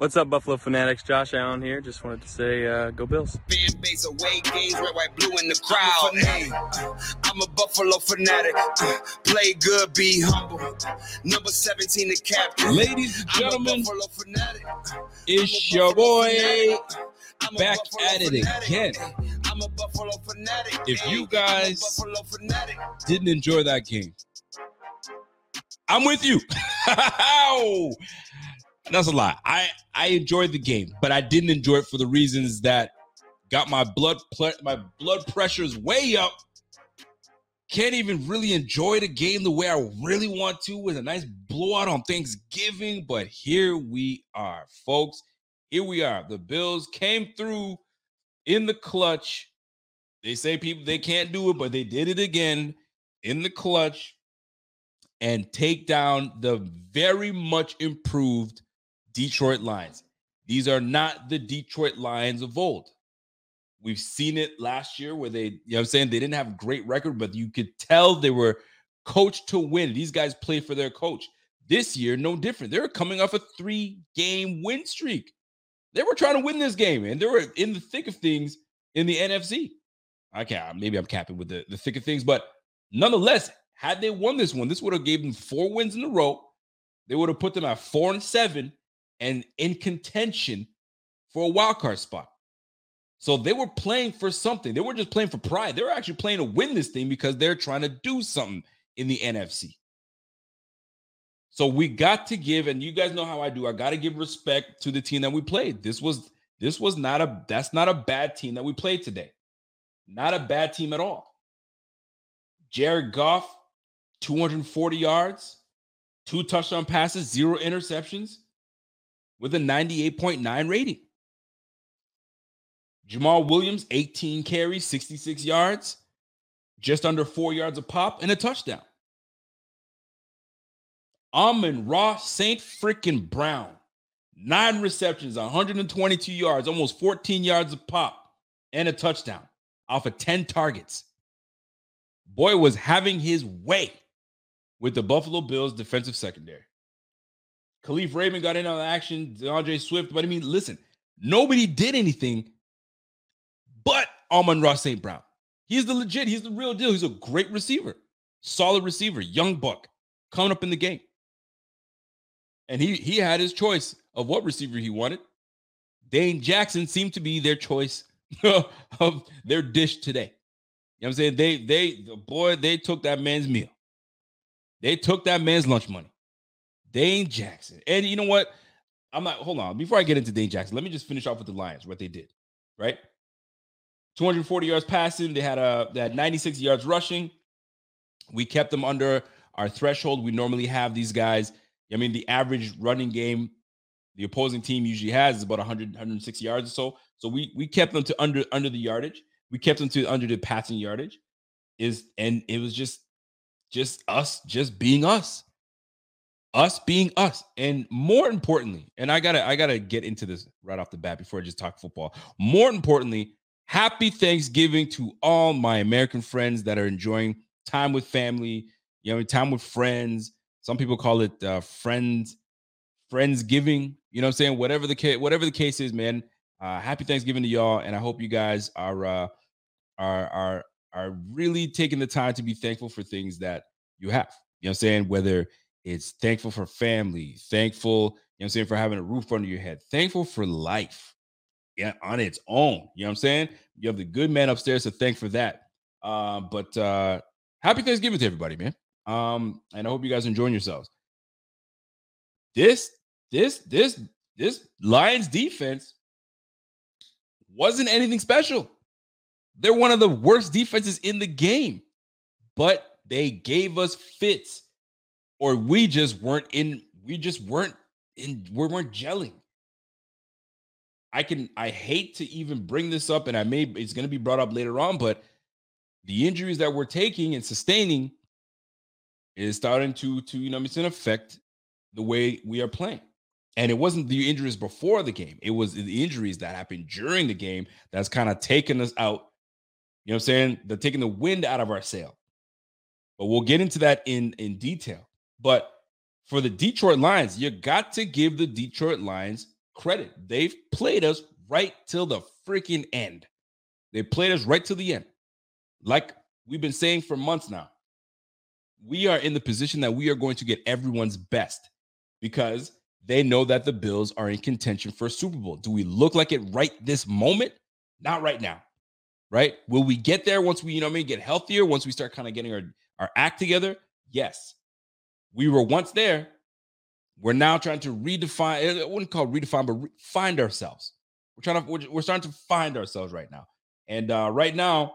What's up, Buffalo Fanatics? Josh Allen here. Just wanted to say, uh, go Bills. Fan base away games, red, white, blue in the crowd. Hey, I'm a Buffalo fanatic. Play good, be humble. Number 17, the captain. Ladies and I'm a gentlemen, Buffalo fanatic. it's I'm a your Buffalo boy fanatic. I'm a back Buffalo at it again. I'm a Buffalo fanatic. If you guys Buffalo fanatic. Didn't enjoy that game. I'm with you. That's a lie. I I enjoyed the game, but I didn't enjoy it for the reasons that got my blood ple- my blood pressures way up. Can't even really enjoy the game the way I really want to with a nice blowout on Thanksgiving, but here we are, folks. Here we are. The Bills came through in the clutch. They say people they can't do it, but they did it again in the clutch and take down the very much improved Detroit Lions. These are not the Detroit Lions of old. We've seen it last year where they, you know what I'm saying, they didn't have a great record, but you could tell they were coached to win. These guys play for their coach. This year, no different. They're coming off a three game win streak. They were trying to win this game, and they were in the thick of things in the NFC. I can't, maybe I'm capping with the, the thick of things, but nonetheless, had they won this one, this would have gave them four wins in a row. They would have put them at four and seven and in contention for a wild card spot. So they were playing for something. They were just playing for pride. They were actually playing to win this thing because they're trying to do something in the NFC. So we got to give, and you guys know how I do. I got to give respect to the team that we played. This was this was not a that's not a bad team that we played today. Not a bad team at all. Jared Goff, 240 yards, two touchdown passes, zero interceptions, with a 98.9 rating. Jamaal Williams, 18 carries, 66 yards, just under four yards a pop, and a touchdown. Amon-Ra St. Freaking Brown, nine receptions, 122 yards, almost 14 yards a pop, and a touchdown off of 10 targets. Boy was having his way with the Buffalo Bills defensive secondary. Kalif Raymond got in on the action, D'Andre Swift. But I mean, listen, nobody did anything but Amon-Ra St. Brown. He's the legit, he's the real deal. He's a great receiver, solid receiver, young buck coming up in the game. And he he had his choice of what receiver he wanted. Dane Jackson seemed to be their choice of their dish today. You know what I'm saying? They they the boy, they took that man's meal. They took that man's lunch money. Dane Jackson. And you know what? I'm not hold on. Before I get into Dane Jackson, let me just finish off with the Lions, what they did. Right? 240 yards passing. They had a had 96 yards rushing. We kept them under our threshold. We normally have these guys. I mean, the average running game the opposing team usually has is about 100 106 yards or so. So we we kept them to under under the yardage. We kept them to under the passing yardage. Is and it was just just us just being us. Us being us. And more importantly, and I gotta I gotta get into this right off the bat before I just talk football. More importantly, happy Thanksgiving to all my American friends that are enjoying time with family, you know, time with friends. Some people call it uh, friends, friends giving. You know what I'm saying? Whatever the case, whatever the case is, man. Uh, happy Thanksgiving to y'all, and I hope you guys are uh, are are are really taking the time to be thankful for things that you have. You know what I'm saying? Whether it's thankful for family, thankful You know what I'm saying? For having a roof under your head. Thankful for life. Yeah, on its own. You know what I'm saying? You have the good man upstairs to thank for that. Uh, but uh happy Thanksgiving to everybody, man. Um, and I hope you guys are enjoying yourselves. This, this, this, this Lions defense wasn't anything special. They're one of the worst defenses in the game, but they gave us fits, or we just weren't in. We just weren't in. We weren't gelling. I can. I hate to even bring this up, and I may. It's going to be brought up later on, but the injuries that we're taking and sustaining is starting to to you know it's to affect the way we are playing. And it wasn't the injuries before the game. It was the injuries that happened during the game that's kind of taken us out. You know what I'm saying? They're taking the wind out of our sail. But we'll get into that in in detail. But for the Detroit Lions, you got to give the Detroit Lions credit. They've played us right till the freaking end. They played us right till the end. Like we've been saying for months now. We are in the position that we are going to get everyone's best because they know that the Bills are in contention for a Super Bowl. Do we look like it right this moment? Not right now. Right? Will we get there once we, you know I mean, get healthier, once we start kind of getting our, our act together? Yes. We were once there. We're now trying to redefine, I wouldn't call it redefine, but re- find ourselves. We're trying to, we're, we're starting to find ourselves right now. And uh, right now,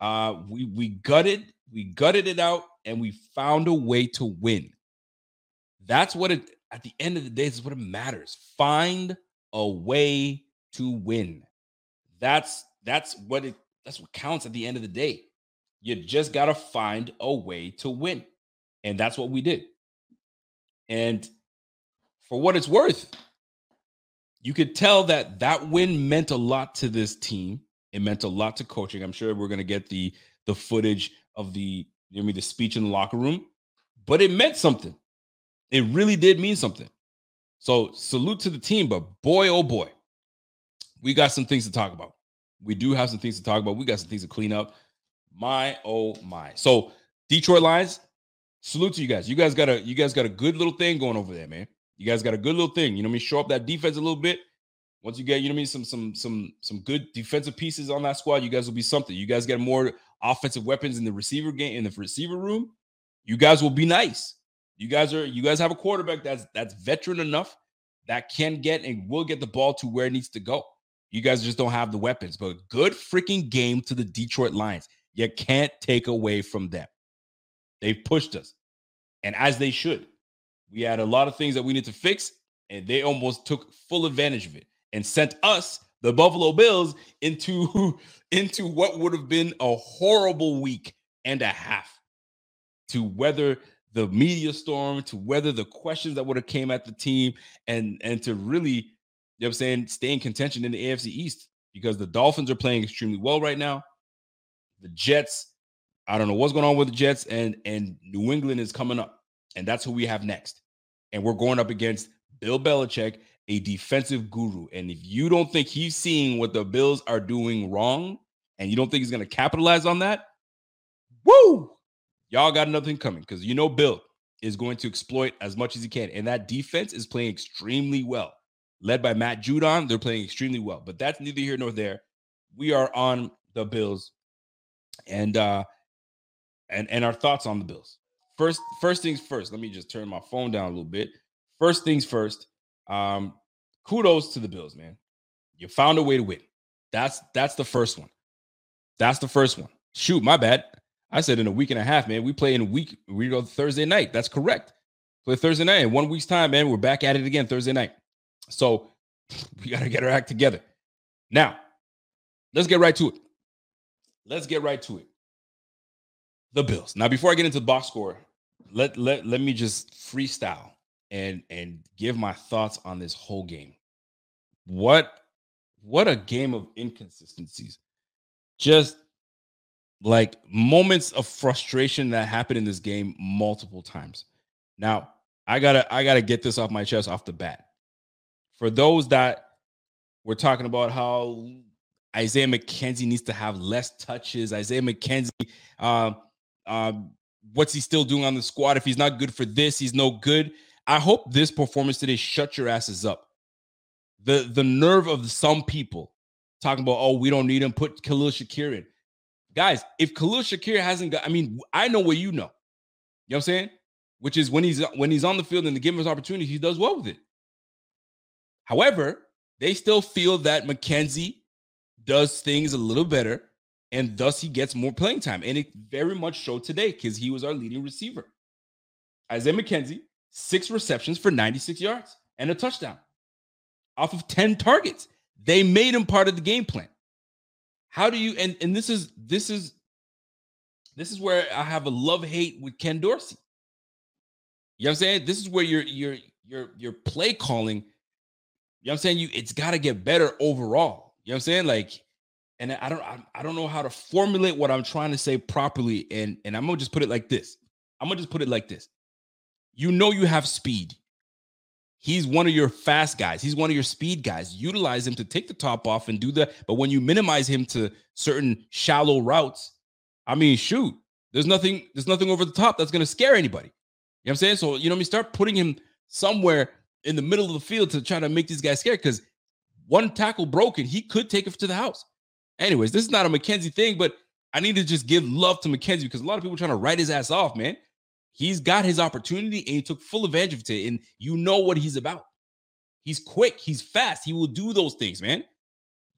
uh, we we gutted, we gutted it out, and we found a way to win. That's what it at the end of the day, is what it matters. Find a way to win. That's that's what it that's what counts at the end of the day. You just got to find a way to win. And that's what we did. And for what it's worth, you could tell that that win meant a lot to this team. It meant a lot to coaching. I'm sure we're going to get the the footage of the you know, the speech in the locker room, but it meant something. It really did mean something. So salute to the team, but boy, oh boy, we got some things to talk about. We do have some things to talk about. We got some things to clean up. My oh my. So Detroit Lions, salute to you guys. You guys got a you guys got a good little thing going over there, man. You guys got a good little thing. You know I mean? Show up that defense a little bit. Once you get, you know I mean, some some some some good defensive pieces on that squad, you guys will be something. You guys get more offensive weapons in the receiver game in the receiver room. You guys will be nice. You guys are you guys have a quarterback that's that's veteran enough that can get and will get the ball to where it needs to go. You guys just don't have the weapons, but good freaking game to the Detroit Lions. You can't take away from them. They've pushed us, and as they should. We had a lot of things that we need to fix, and they almost took full advantage of it and sent us, the Buffalo Bills, into into what would have been a horrible week and a half to weather the media storm, to weather the questions that would have came at the team, and and to really, you know I'm saying, stay in contention in the AFC East because the Dolphins are playing extremely well right now. The Jets, I don't know what's going on with the Jets, and and New England is coming up, and that's who we have next. And we're going up against Bill Belichick, a defensive guru. And if you don't think he's seeing what the Bills are doing wrong, and you don't think he's going to capitalize on that, woo, y'all got nothing coming because you know Bill is going to exploit as much as he can. And that defense is playing extremely well. Led by Matt Judon, they're playing extremely well. But that's neither here nor there. We are on the Bills and uh and and our thoughts on the Bills. First first things first, let me just turn my phone down a little bit. First things first, um kudos to the Bills, man. You found a way to win. That's that's the first one. That's the first one. Shoot, my bad. I said in a week and a half, man. We play in a week. We go Thursday night. That's correct. Play Thursday night. In one week's time, man. We're back at it again Thursday night. So we got to get our act together. Now, let's get right to it. Let's get right to it. The Bills. Now, before I get into the box score, let let let me just freestyle and and give my thoughts on this whole game. What what a game of inconsistencies. Just like moments of frustration that happened in this game multiple times. Now, I gotta I gotta get this off my chest off the bat. For those that we're talking about how Isaiah McKenzie needs to have less touches. Isaiah McKenzie, uh, uh, what's he still doing on the squad? If he's not good for this, he's no good. I hope this performance today shut your asses up. The the nerve of some people talking about, oh, we don't need him. Put Khalil Shakir in. Guys, if Khalil Shakir hasn't got, I mean, I know what you know. You know what I'm saying? Which is when he's when he's on the field and they give him his opportunity, he does well with it. However, they still feel that McKenzie does things a little better, and thus he gets more playing time. And it very much showed today because he was our leading receiver. Isaiah McKenzie, six receptions for 96 yards and a touchdown off of 10 targets. They made him part of the game plan. How do you and and this is this is this is where I have a love hate with Ken Dorsey. You know what I'm saying? This is where your your your your play calling, you know what I'm saying? You it's got to get better overall. You know what I'm saying? Like and I don't I, I don't know how to formulate what I'm trying to say properly and and I'm to just put it like this. I'm to just put it like this. You know you have speed. He's one of your fast guys. He's one of your speed guys. Utilize him to take the top off and do that. But when you minimize him to certain shallow routes, I mean, shoot, there's nothing, there's nothing over the top that's gonna scare anybody. You know what I'm saying? So, you know, we start putting him somewhere in the middle of the field to try to make these guys scared because one tackle broken, he could take it to the house. Anyways, this is not a McKenzie thing, but I need to just give love to McKenzie because a lot of people trying to write his ass off, man. He's got his opportunity and he took full advantage of it. And you know what he's about. He's quick, he's fast, he will do those things, man.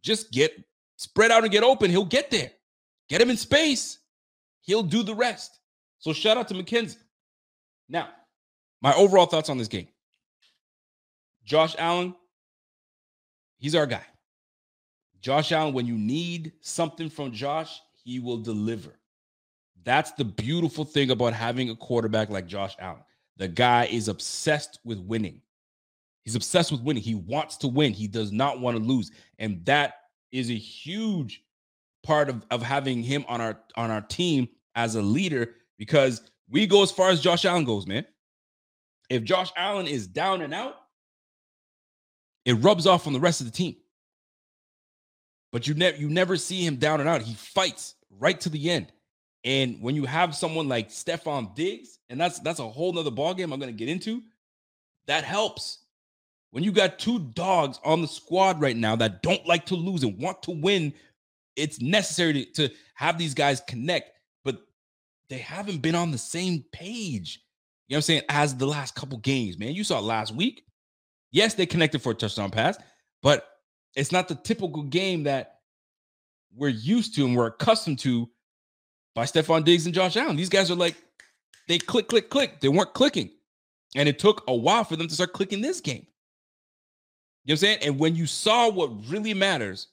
Just get spread out and get open. He'll get there. Get him in space. He'll do the rest. So shout out to McKenzie. Now, my overall thoughts on this game. Josh Allen, he's our guy. Josh Allen, when you need something from Josh, he will deliver. That's the beautiful thing about having a quarterback like Josh Allen. The guy is obsessed with winning. He's obsessed with winning. He wants to win. He does not want to lose. And that is a huge part of, of having him on our on our team as a leader because we go as far as Josh Allen goes, man. If Josh Allen is down and out, it rubs off on the rest of the team. But you never you never see him down and out. He fights right to the end. And when you have someone like Stefon Diggs, and that's that's a whole nother ballgame I'm gonna get into, that helps. When you got two dogs on the squad right now that don't like to lose and want to win, it's necessary to, to have these guys connect, but they haven't been on the same page. You know what I'm saying? As the last couple games, man. You saw last week. Yes, they connected for a touchdown pass, but it's not the typical game that we're used to and we're accustomed to by Stefon Diggs and Josh Allen. These guys are like, they click, click, click. They weren't clicking. And it took a while for them to start clicking this game. You know what I'm saying? And when you saw what really matters,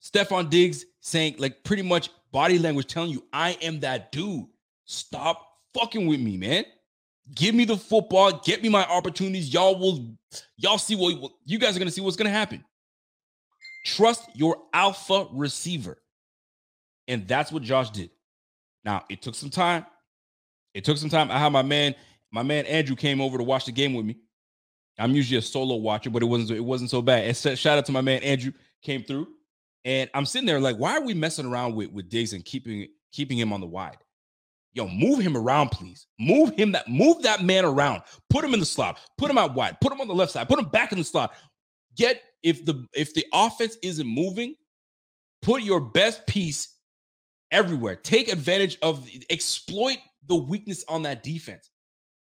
Stefon Diggs saying, like, pretty much body language telling you, I am that dude. Stop fucking with me, man. Give me the football. Get me my opportunities. Y'all will, y'all see what you guys are gonna see what's gonna happen. Trust your alpha receiver. And that's what Josh did. Now, it took some time. It took some time. I had my man, my man Andrew came over to watch the game with me. I'm usually a solo watcher, but it wasn't it wasn't so bad. And shout out to my man Andrew came through. And I'm sitting there like, why are we messing around with, with Diggs and keeping keeping him on the wide? Yo, move him around, please. Move him that move that man around. Put him in the slot. Put him out wide. Put him on the left side. Put him back in the slot. Get if the if the offense isn't moving, put your best piece everywhere. Take advantage of, exploit the weakness on that defense.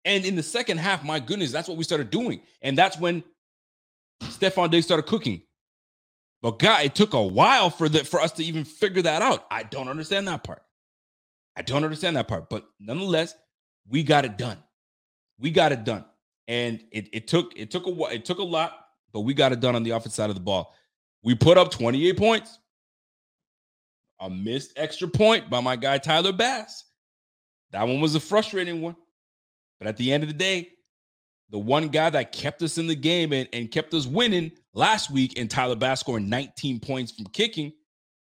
And in the second half, my goodness, that's what we started doing. And that's when Stefon Diggs started cooking. But God, it took a while for the for us to even figure that out. I don't understand that part. I don't understand that part. But nonetheless, we got it done. We got it done. And it, it took it took a it took a lot, but we got it done on the offense side of the ball. We put up 28 points a missed extra point by my guy Tyler Bass. That one was a frustrating one. But at the end of the day, the one guy that kept us in the game and, and kept us winning last week and Tyler Bass scoring 19 points from kicking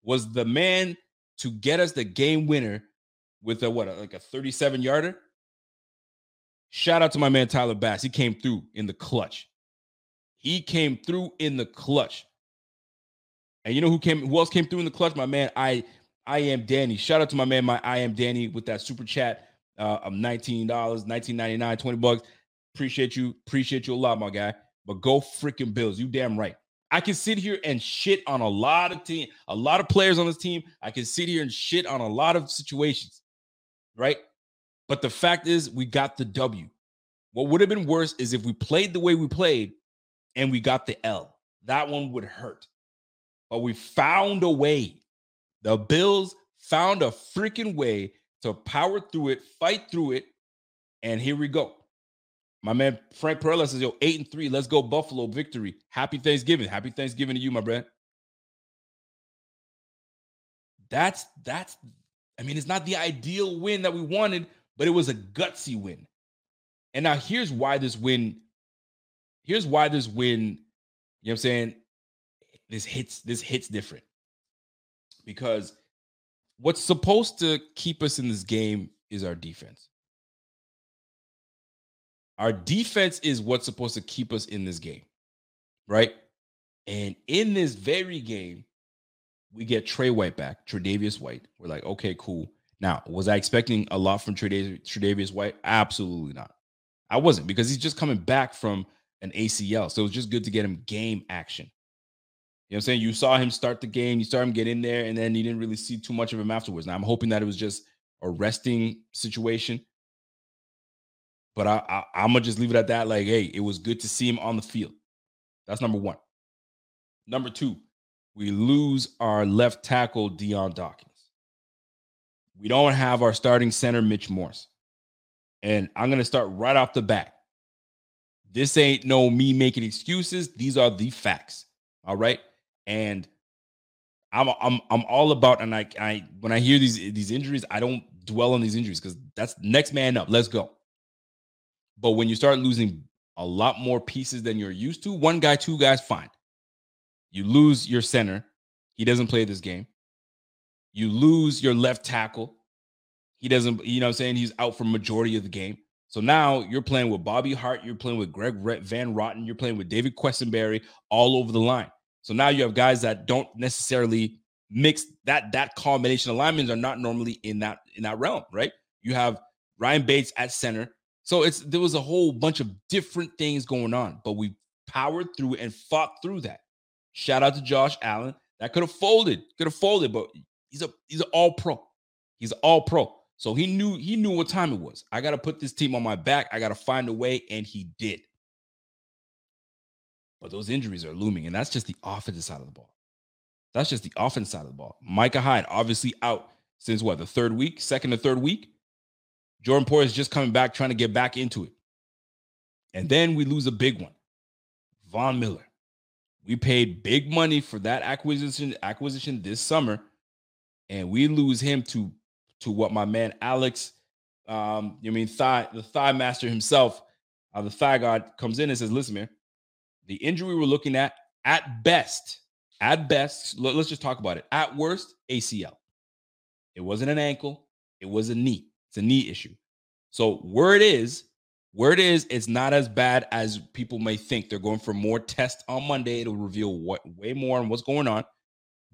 was the man to get us the game winner with a what like a 37 yarder. Shout out to my man Tyler Bass. He came through in the clutch. He came through in the clutch. And you know who came? Who else came through in the clutch? My man, I I am Danny. Shout out to my man, my I am Danny with that super chat. uh, of $19, $19.99, 20 bucks. Appreciate you. Appreciate you a lot, my guy. But go freaking Bills. You damn right. I can sit here and shit on a lot of team, a lot of players on this team. I can sit here and shit on a lot of situations, right? But the fact is, we got the W. What would have been worse is if we played the way we played and we got the L. That one would hurt. But we found a way. The Bills found a freaking way to power through it, fight through it, and here we go. My man Frank Perella says, "Yo, eight and three. Let's go Buffalo victory. Happy Thanksgiving. Happy Thanksgiving to you, my friend." That's that's. I mean, it's not the ideal win that we wanted, but it was a gutsy win. And now here's why this win. Here's why this win. You know what I'm saying? This hits. This hits different because what's supposed to keep us in this game is our defense. Our defense is what's supposed to keep us in this game, right? And in this very game, we get Trey White back, Tre'Davious White. We're like, okay, cool. Now, was I expecting a lot from Tre'Davious White? Absolutely not. I wasn't because he's just coming back from an ACL. So it was just good to get him game action. You know what I'm saying? You saw him start the game, you saw him get in there, and then you didn't really see too much of him afterwards. Now I'm hoping that it was just a resting situation. But I, I am gonna just leave it at that. Like, hey, it was good to see him on the field. That's number one. Number two, we lose our left tackle Dion Dawkins. We don't have our starting center Mitch Morse. And I'm gonna start right off the bat. This ain't no me making excuses. These are the facts. All right. And I'm I'm I'm all about and I I when I hear these these injuries, I don't dwell on these injuries because that's next man up. Let's go. But when you start losing a lot more pieces than you're used to, one guy, two guys, fine. You lose your center. He doesn't play this game. You lose your left tackle. He doesn't, you know what I'm saying? He's out for majority of the game. So now you're playing with Bobby Hart, you're playing with Greg Van Roten, you're playing with David Quessenberry all over the line. So now you have guys that don't necessarily mix that that combination linemen are not normally in that in that realm, right? You have Ryan Bates at center. So it's there was a whole bunch of different things going on, but we powered through and fought through that. Shout out to Josh Allen. That could have folded, could have folded, but he's a he's an all pro. He's all pro. So he knew he knew what time it was. I got to put this team on my back. I got to find a way, and he did. But those injuries are looming, and that's just the offensive side of the ball. That's just the offensive side of the ball. Micah Hyde, obviously out since what, the third week, second or third week? Jordan Poyer is just coming back, trying to get back into it. And then we lose a big one. Von Miller. We paid big money for that acquisition acquisition this summer, and we lose him to to what my man Alex, um, I mean thigh the thigh master himself, uh, the thigh god comes in and says, "Listen, man, the injury we're looking at, at best, at best, let's just talk about it. At worst, ACL. It wasn't an ankle, it was a knee. It's a knee issue. So where it is, where it is, it's not as bad as people may think. They're going for more tests on Monday. It'll reveal what way more and what's going on.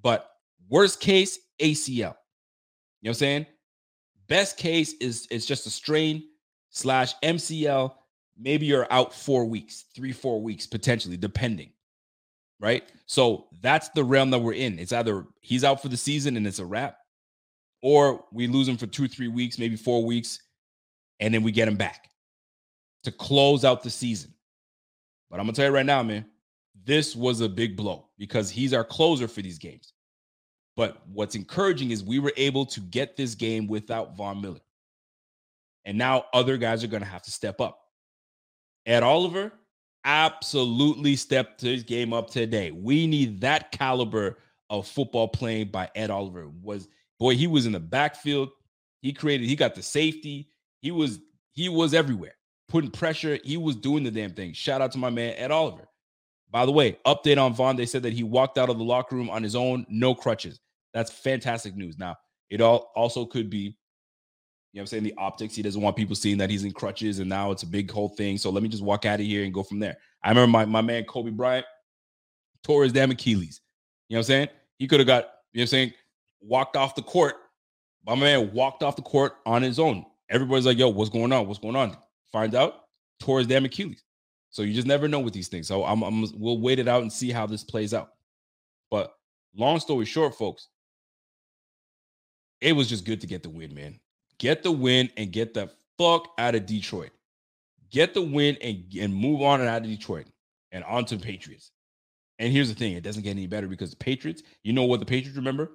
But worst case, ACL. You know what I'm saying? Best case is it's just a strain slash MCL maybe you're out four weeks, three, four weeks, potentially, depending. Right. So that's the realm that we're in. It's either he's out for the season and it's a wrap, or we lose him for two, three weeks, maybe four weeks, and then we get him back to close out the season. But I'm gonna tell you right now, man, this was a big blow because he's our closer for these games. But what's encouraging is we were able to get this game without Von Miller. And now other guys are going to have to step up. Ed Oliver absolutely stepped his game up today. We need that caliber of football playing by Ed Oliver. Was boy, he was in the backfield. He created, he got the safety. He was he was everywhere, putting pressure. He was doing the damn thing. Shout out to my man Ed Oliver. By the way, update on Von. They said that he walked out of the locker room on his own, no crutches. That's fantastic news. Now, it all also could be you know I'm saying? The optics. He doesn't want people seeing that he's in crutches and now it's a big whole thing. So let me just walk out of here and go from there. I remember my, my man Kobe Bryant tore his damn Achilles. You know what I'm saying? He could have got, you know what I'm saying, walked off the court. My man walked off the court on his own. Everybody's like, yo, what's going on? What's going on? Find out, towards damn Achilles. So you just never know with these things. So I'm, I'm we'll wait it out and see how this plays out. But long story short, folks, it was just good to get the win, man. Get the win and get the fuck out of Detroit. Get the win and, and move on and out of Detroit and on to Patriots. And here's the thing: it doesn't get any better because the Patriots, you know what the Patriots remember?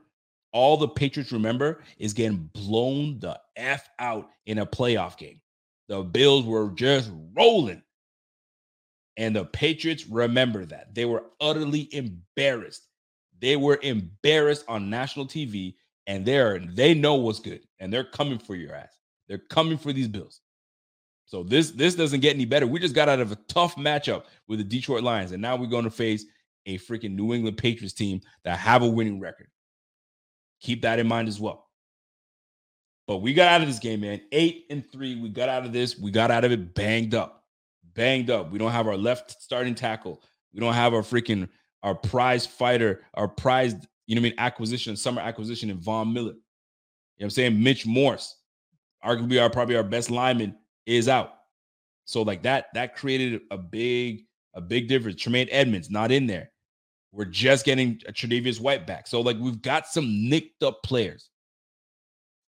All the Patriots remember is getting blown the F out in a playoff game. The Bills were just rolling. And the Patriots remember that. They were utterly embarrassed. They were embarrassed on national TV, and they're they know what's good, and they're coming for your ass. They're coming for these Bills. So this this doesn't get any better. We just got out of a tough matchup with the Detroit Lions, and now we're going to face a freaking New England Patriots team that have a winning record. Keep that in mind as well. But we got out of this game, man. Eight and three. We got out of this. We got out of it banged up. Banged up. We don't have our left starting tackle. We don't have our freaking our prize fighter, our prized, you know what I mean, acquisition, summer acquisition in Von Miller. You know what I'm saying? Mitch Morse, arguably our probably our best lineman, is out. So like that, that created a big, a big difference. Tremaine Edmunds not in there. We're just getting a Tre'Davious White back. So like we've got some nicked up players,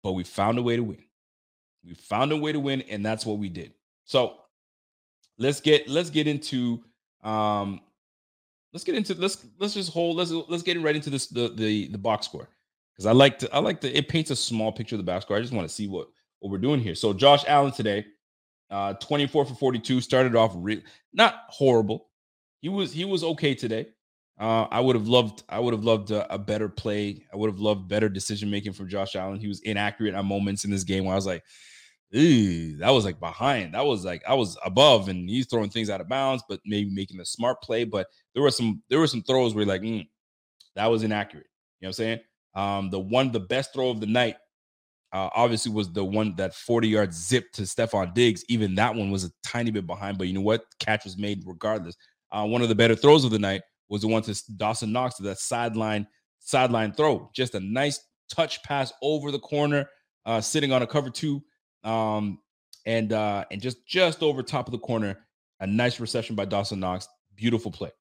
but we found a way to win. We found a way to win, and that's what we did. So let's get let's get into um let's get into let's let's just hold let's let's get right into this the the the box score because I like to I like to it paints a small picture of the box score. I just want to see what what we're doing here. So Josh Allen today, uh 24 for 42, started off re- not horrible. He was he was okay today. Uh, I would have loved, I would have loved a, a, better play. I would have loved better decision making from Josh Allen. He was inaccurate at moments in this game where I was like, that was like behind. That was like I was above, and he's throwing things out of bounds, but maybe making a smart play. But there were some there were some throws where like mm, that was inaccurate. You know what I'm saying? Um, the one, the best throw of the night, uh, obviously was the one that 40 yard zip to Stefon Diggs. Even that one was a tiny bit behind, but you know what? Catch was made regardless. Uh, one of the better throws of the night was the one to Dawson Knox to that sideline sideline throw. Just a nice touch pass over the corner, uh, sitting on a cover two, um, and uh, and just just over top of the corner, a nice reception by Dawson Knox. Beautiful play,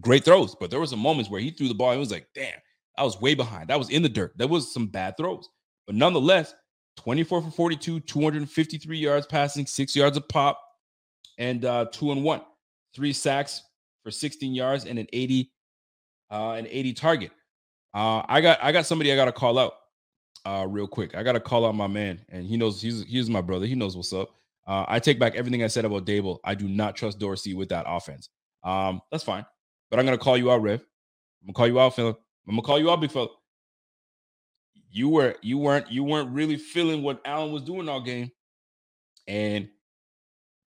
great throws. But there were some moments where he threw the ball. It was like, damn, I was way behind. That was in the dirt. That was some bad throws. But nonetheless, 24 for 42, 253 yards passing, six yards a pop, and uh, two and one, three sacks, for 16 yards and an 80 uh an 80 target. Uh I got I got somebody I got to call out uh real quick. I got to call out my man and he knows he's he's my brother. He knows what's up. Uh I take back everything I said about Daboll. I do not trust Dorsey with that offense. Um that's fine. But I'm to call you out, Rev. I'm to call you out, fella. I'm to call you out, big fella. You were you weren't you weren't really feeling what Allen was doing all game. And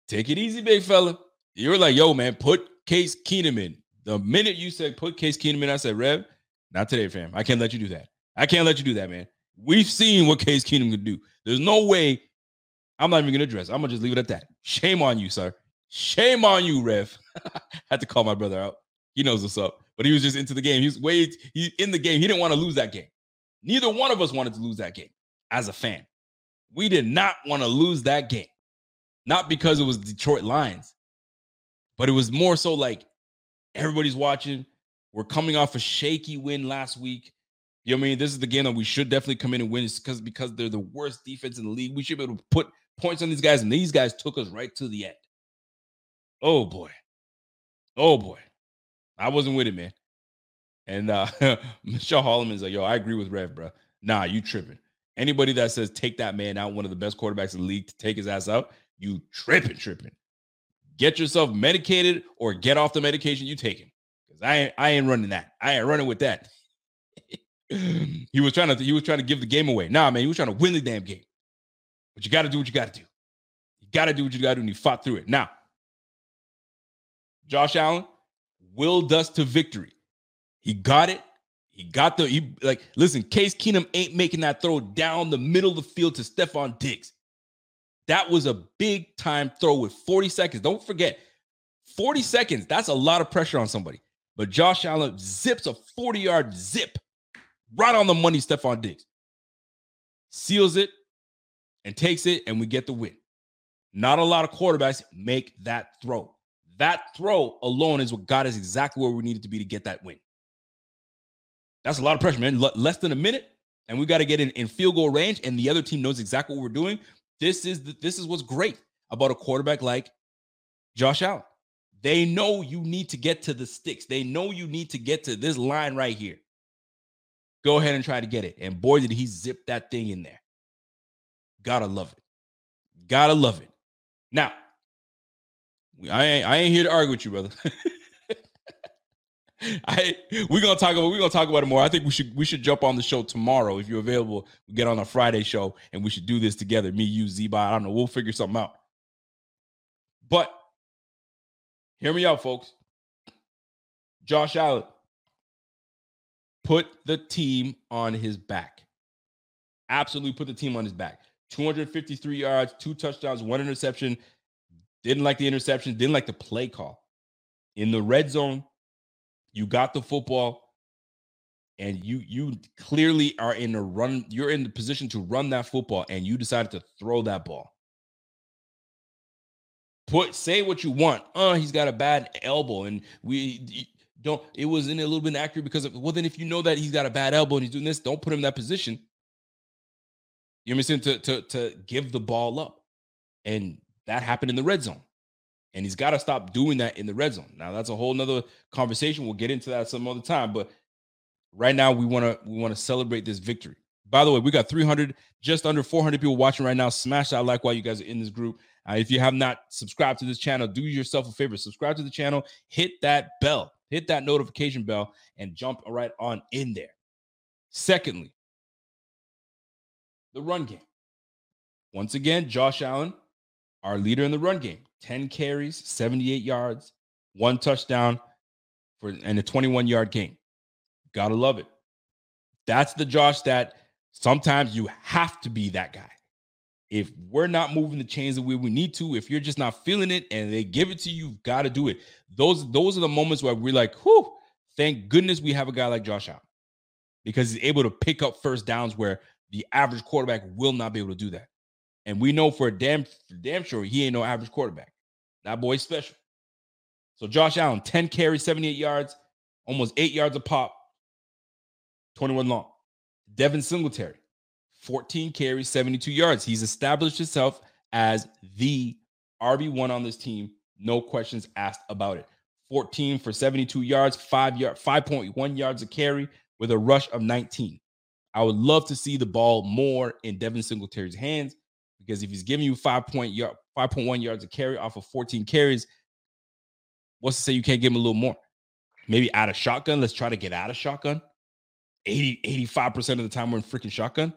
take it easy, big fella. You were like, yo, man, put Case Keenum in. The minute you said put Case Keenum in, I said, Rev, not today, fam. I can't let you do that. I can't let you do that, man. We've seen what Case Keenum can do. There's no way. I'm not even gonna address. I'm gonna just leave it at that. Shame on you, sir. Shame on you, Rev. Had to call my brother out. He knows what's up. But he was just into the game. He's way he's in the game. He didn't want to lose that game. Neither one of us wanted to lose that game as a fan. We did not want to lose that game. Not because it was Detroit Lions, but it was more so like everybody's watching. We're coming off a shaky win last week. You know what I mean? This is the game that we should definitely come in and win because because they're the worst defense in the league. We should be able to put points on these guys, and these guys took us right to the end. Oh boy. Oh boy. I wasn't with it, man. And uh Michelle Holloman is like, yo, I agree with Rev, bro. Nah, you tripping. Anybody that says take that man out, one of the best quarterbacks in the league, to take his ass out, you tripping, tripping get yourself medicated or get off the medication you taking. Because I ain't, I ain't running that. I ain't running with that. he was trying to he was trying to give the game away. Nah, man, he was trying to win the damn game. But you got to do what you got to do. You got to do what you got to do, and he fought through it. Now, Josh Allen willed us to victory. He got it. He got the he like listen, Case Keenum ain't making that throw down the middle of the field to Stefon Diggs. That was a big time throw with 40 seconds. Don't forget, 40 seconds, that's a lot of pressure on somebody. But Josh Allen zips a 40 yard zip right on the money, Stefon Diggs. Seals it, and takes it, and we get the win. Not a lot of quarterbacks make that throw. That throw alone is what got us exactly where we needed to be to get that win. That's a lot of pressure, man. L- less than a minute, and we got to get in, in field goal range, and the other team knows exactly what we're doing. This is the, this is what's great about a quarterback like Josh Allen. They know you need to get to the sticks. They know you need to get to this line right here. Go ahead and try to get it. And boy, did he zip that thing in there. Gotta love it. Gotta love it. Now, I ain't, I ain't here to argue with you, brother. I we're gonna talk about we're gonna talk about it more. I think we should we should jump on the show tomorrow if you're available. We get on a Friday show and we should do this together. Me, you, Z I don't know. We'll figure something out. But hear me out, folks. Josh Allen put the team on his back. Absolutely put the team on his back. 253 yards, two touchdowns, one interception. Didn't like the interception, didn't like the play call. In the red zone, you got the football and you you clearly are in a run you're in the position to run that football and you decided to throw that ball. Put say what you want. Uh he's got a bad elbow and we don't it was in a little bit accurate because of well then if you know that he's got a bad elbow and he's doing this don't put him in that position. You're missing to to to give the ball up. And that happened in the red zone and he's got to stop doing that in the red zone. Now that's a whole nother conversation. We'll get into that some other time. But right now we want to we want to celebrate this victory. By the way, we got 300, just under 400 people watching right now. Smash that like while you guys are in this group. Uh, if you have not subscribed to this channel, do yourself a favor. Subscribe to the channel, hit that bell, hit that notification bell, and jump right on in there. Secondly, the run game. Once again, Josh Allen, our leader in the run game. 10 carries, 78 yards, one touchdown for and a 21 yard game. Gotta love it. That's the Josh that sometimes you have to be that guy. If we're not moving the chains the way we need to, if you're just not feeling it and they give it to you, you've got to do it. Those those are the moments where we're like, whew, thank goodness we have a guy like Josh out because he's able to pick up first downs where the average quarterback will not be able to do that. And we know for a damn for damn sure he ain't no average quarterback. That boy's special. So Josh Allen, 10 carries, 78 yards, almost eight yards a pop, 21 long. Devin Singletary, 14 carries, 72 yards. He's established himself as the RB1 on this team. No questions asked about it. 14 for 72 yards, five yard, 5.1 yards a carry with a rush of 19. I would love to see the ball more in Devin Singletary's hands because if he's giving you 5.1 yard, 5.1 yards a carry off of 14 carries, what's to say you can't give him a little more? Maybe out of shotgun. Let's try to get out of shotgun. 80, 85% of the time we're in freaking shotgun.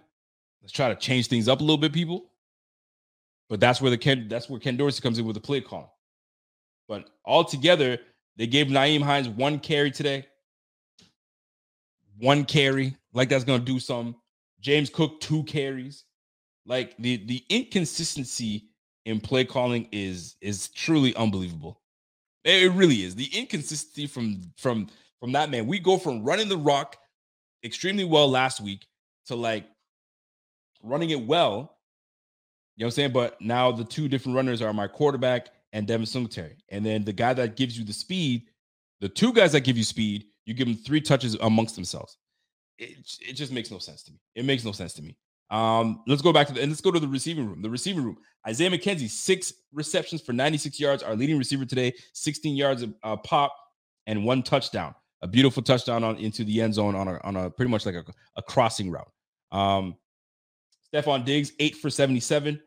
Let's try to change things up a little bit, people. But that's where the Ken, that's where Ken Dorsey comes in with the play call. But altogether, they gave Nyheim Hines one carry today. One carry, like that's gonna do something. James Cook, two carries. Like the the inconsistency in play calling is is truly unbelievable. It really is. The inconsistency from from from that man. We go from running the rock extremely well last week to like running it well. You know what I'm saying? But now the two different runners are my quarterback and Devin Singletary. And then the guy that gives you the speed, the two guys that give you speed, you give them three touches amongst themselves. It, it just makes no sense to me. It makes no sense to me. Um, let's go back to the and let's go to the receiving room. The receiving room. Isaiah McKenzie, six receptions for 96 yards. Our leading receiver today, 16 yards of uh, pop and one touchdown. A beautiful touchdown on into the end zone on a on a pretty much like a, a crossing route. Um, Stefon Diggs, eight for 77,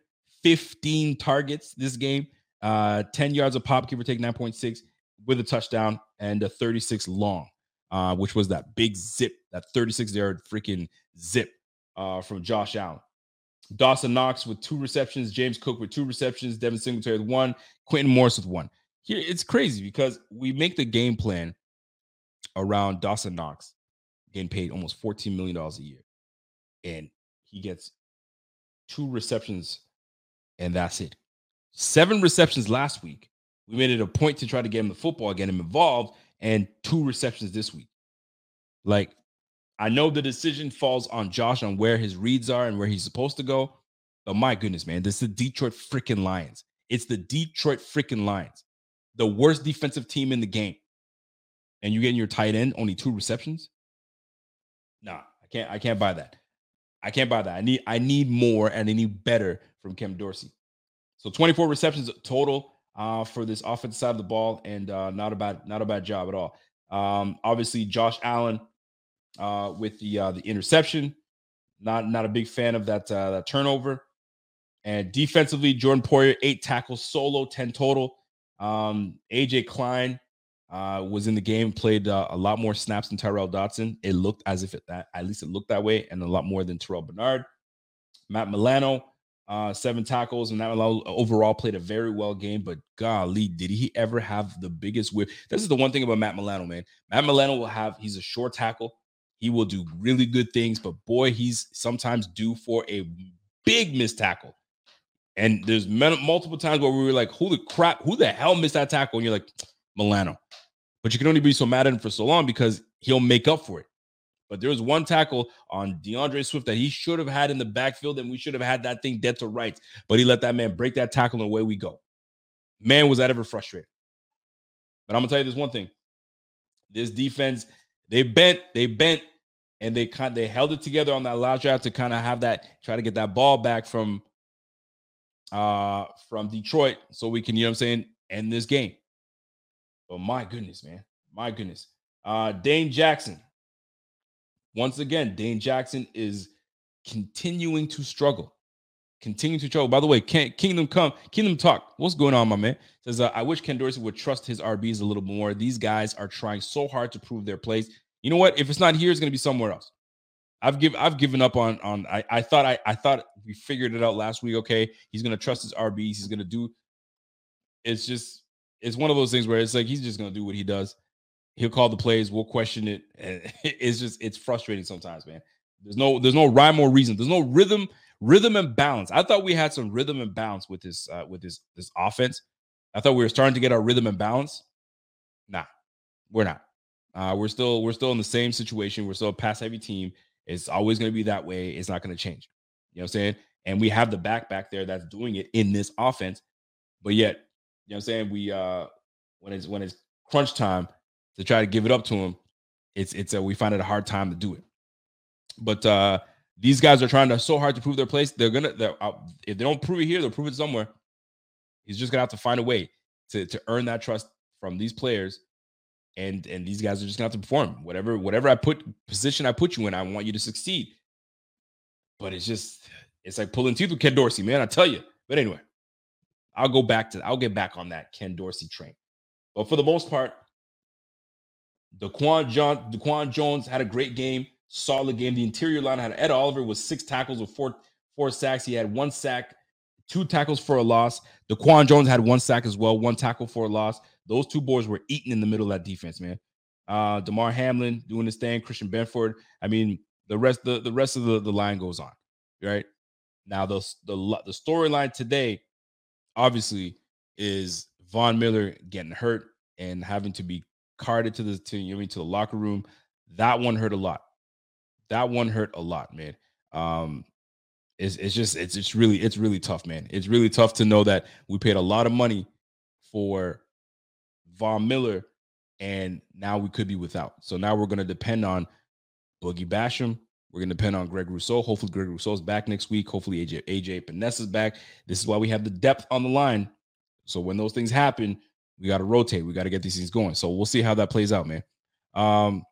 15 targets this game, uh, 10 yards of pop, give or take 9.6 with a touchdown and a 36 long, uh, which was that big zip, that 36 yard freaking zip uh, from Josh Allen. Dawson Knox with two receptions, James Cook with two receptions, Devin Singletary with one, Quintin Morris with one. Here it's crazy because we make the game plan around Dawson Knox getting paid almost $14 million a year. And he gets two receptions, and that's it. Seven receptions last week. We made it a point to try to get him the football, get him involved, and two receptions this week. Like I know the decision falls on Josh on where his reads are and where he's supposed to go. But my goodness, man, this is the Detroit freaking Lions. It's the Detroit freaking Lions, the worst defensive team in the game. And you getting your tight end only two receptions? Nah, I can't. I can't buy that. I can't buy that. I need. I need more, and I need better from Ken Dorsey. So 24 receptions total uh, for this offensive side of the ball, and uh, not a bad, not a bad job at all. Um, obviously, Josh Allen uh, with the uh, the interception. Not not a big fan of that uh, that turnover. And defensively, Jordan Poyer eight tackles solo, ten total. Um, AJ Klein uh, was in the game, played uh, a lot more snaps than Tyrel Dodson. It looked as if it that at least it looked that way, and a lot more than Terrel Bernard. Matt Milano uh, seven tackles, and that overall played a very well game. But golly, did he ever have the biggest whip? This is the one thing about Matt Milano, man. Matt Milano will have, he's a short tackle. He will do really good things, but boy, he's sometimes due for a big missed tackle. And there's multiple times where we were like, who the crap, who the hell missed that tackle? And you're like, Milano. But you can only be so mad at him for so long because he'll make up for it. But there was one tackle on D'Andre Swift that he should have had in the backfield, and we should have had that thing dead to rights. But he let that man break that tackle, and away we go. Man, was that ever frustrating. But I'm gonna tell you this one thing: this defense, they bent, they bent, and they kind they held it together on that last drive to kind of have that try to get that ball back from uh from Detroit, so we can, you know what I'm saying, end this game. But my goodness, man, my goodness. Uh Dane Jackson, once again, Dane Jackson is continuing to struggle. Continuing to struggle. By the way, can, Kingdom Come, Kingdom Talk. What's going on, my man? Says, uh, I wish Ken Dorsey would trust his RBs a little more. These guys are trying so hard to prove their place. You know what? If it's not here, it's going to be somewhere else. I've given I've given up on on I, I thought I I thought we figured it out last week. Okay, he's gonna trust his RBs. He's gonna do. It's just it's one of those things where it's like he's just gonna do what he does he'll call the plays. We'll question it. It's just it's frustrating sometimes, man. There's no there's no rhyme or reason. There's no rhythm rhythm and balance. I thought we had some rhythm and balance with this uh, with this this offense. I thought we were starting to get our rhythm and balance. Nah, we're not. Uh, we're still we're still in the same situation. We're still a pass heavy team. It's always going to be that way. It's not going to change. You know what I'm saying? And we have the back back there that's doing it in this offense. But yet, you know what I'm saying? We uh when it's when it's crunch time, to try to give it up to him, it's it's a we find it a hard time to do it. But uh these guys are trying to so hard to prove their place. They're gonna they're, uh, if they don't prove it here, they'll prove it somewhere. He's just gonna have to find a way to to earn that trust from these players, and and these guys are just gonna have to perform whatever whatever I put position I put you in. I want you to succeed. But it's just it's like pulling teeth with Ken Dorsey, man. I tell you. But anyway, I'll go back to I'll get back on that Ken Dorsey train. But for the most part, Daquan, John, Daquan Jones had a great game, solid game. The interior line had Ed Oliver with six tackles with four four sacks. He had one sack, two tackles for a loss. Daquan Jones had one sack as well, one tackle for a loss. Those two boys were eating in the middle of that defense, man. Uh, Damar Hamlin doing his thing, Christian Benford. I mean, the rest the, the rest of the, the line goes on, right? Now the the the storyline today, obviously, is Von Miller getting hurt and having to be carted to the to you know, to the locker room. That one hurt a lot. That one hurt a lot, man. Um, it's it's just it's it's really it's really tough, man. It's really tough to know that we paid a lot of money for Von Miller, and now we could be without. So now we're gonna depend on Boogie Basham. We're gonna depend on Greg Rousseau. Hopefully, Greg Rousseau's back next week. Hopefully, AJ AJ Epenesa's back. This is why we have the depth on the line. So when those things happen, we got to rotate. We got to get these things going. So we'll see how that plays out, man. Um,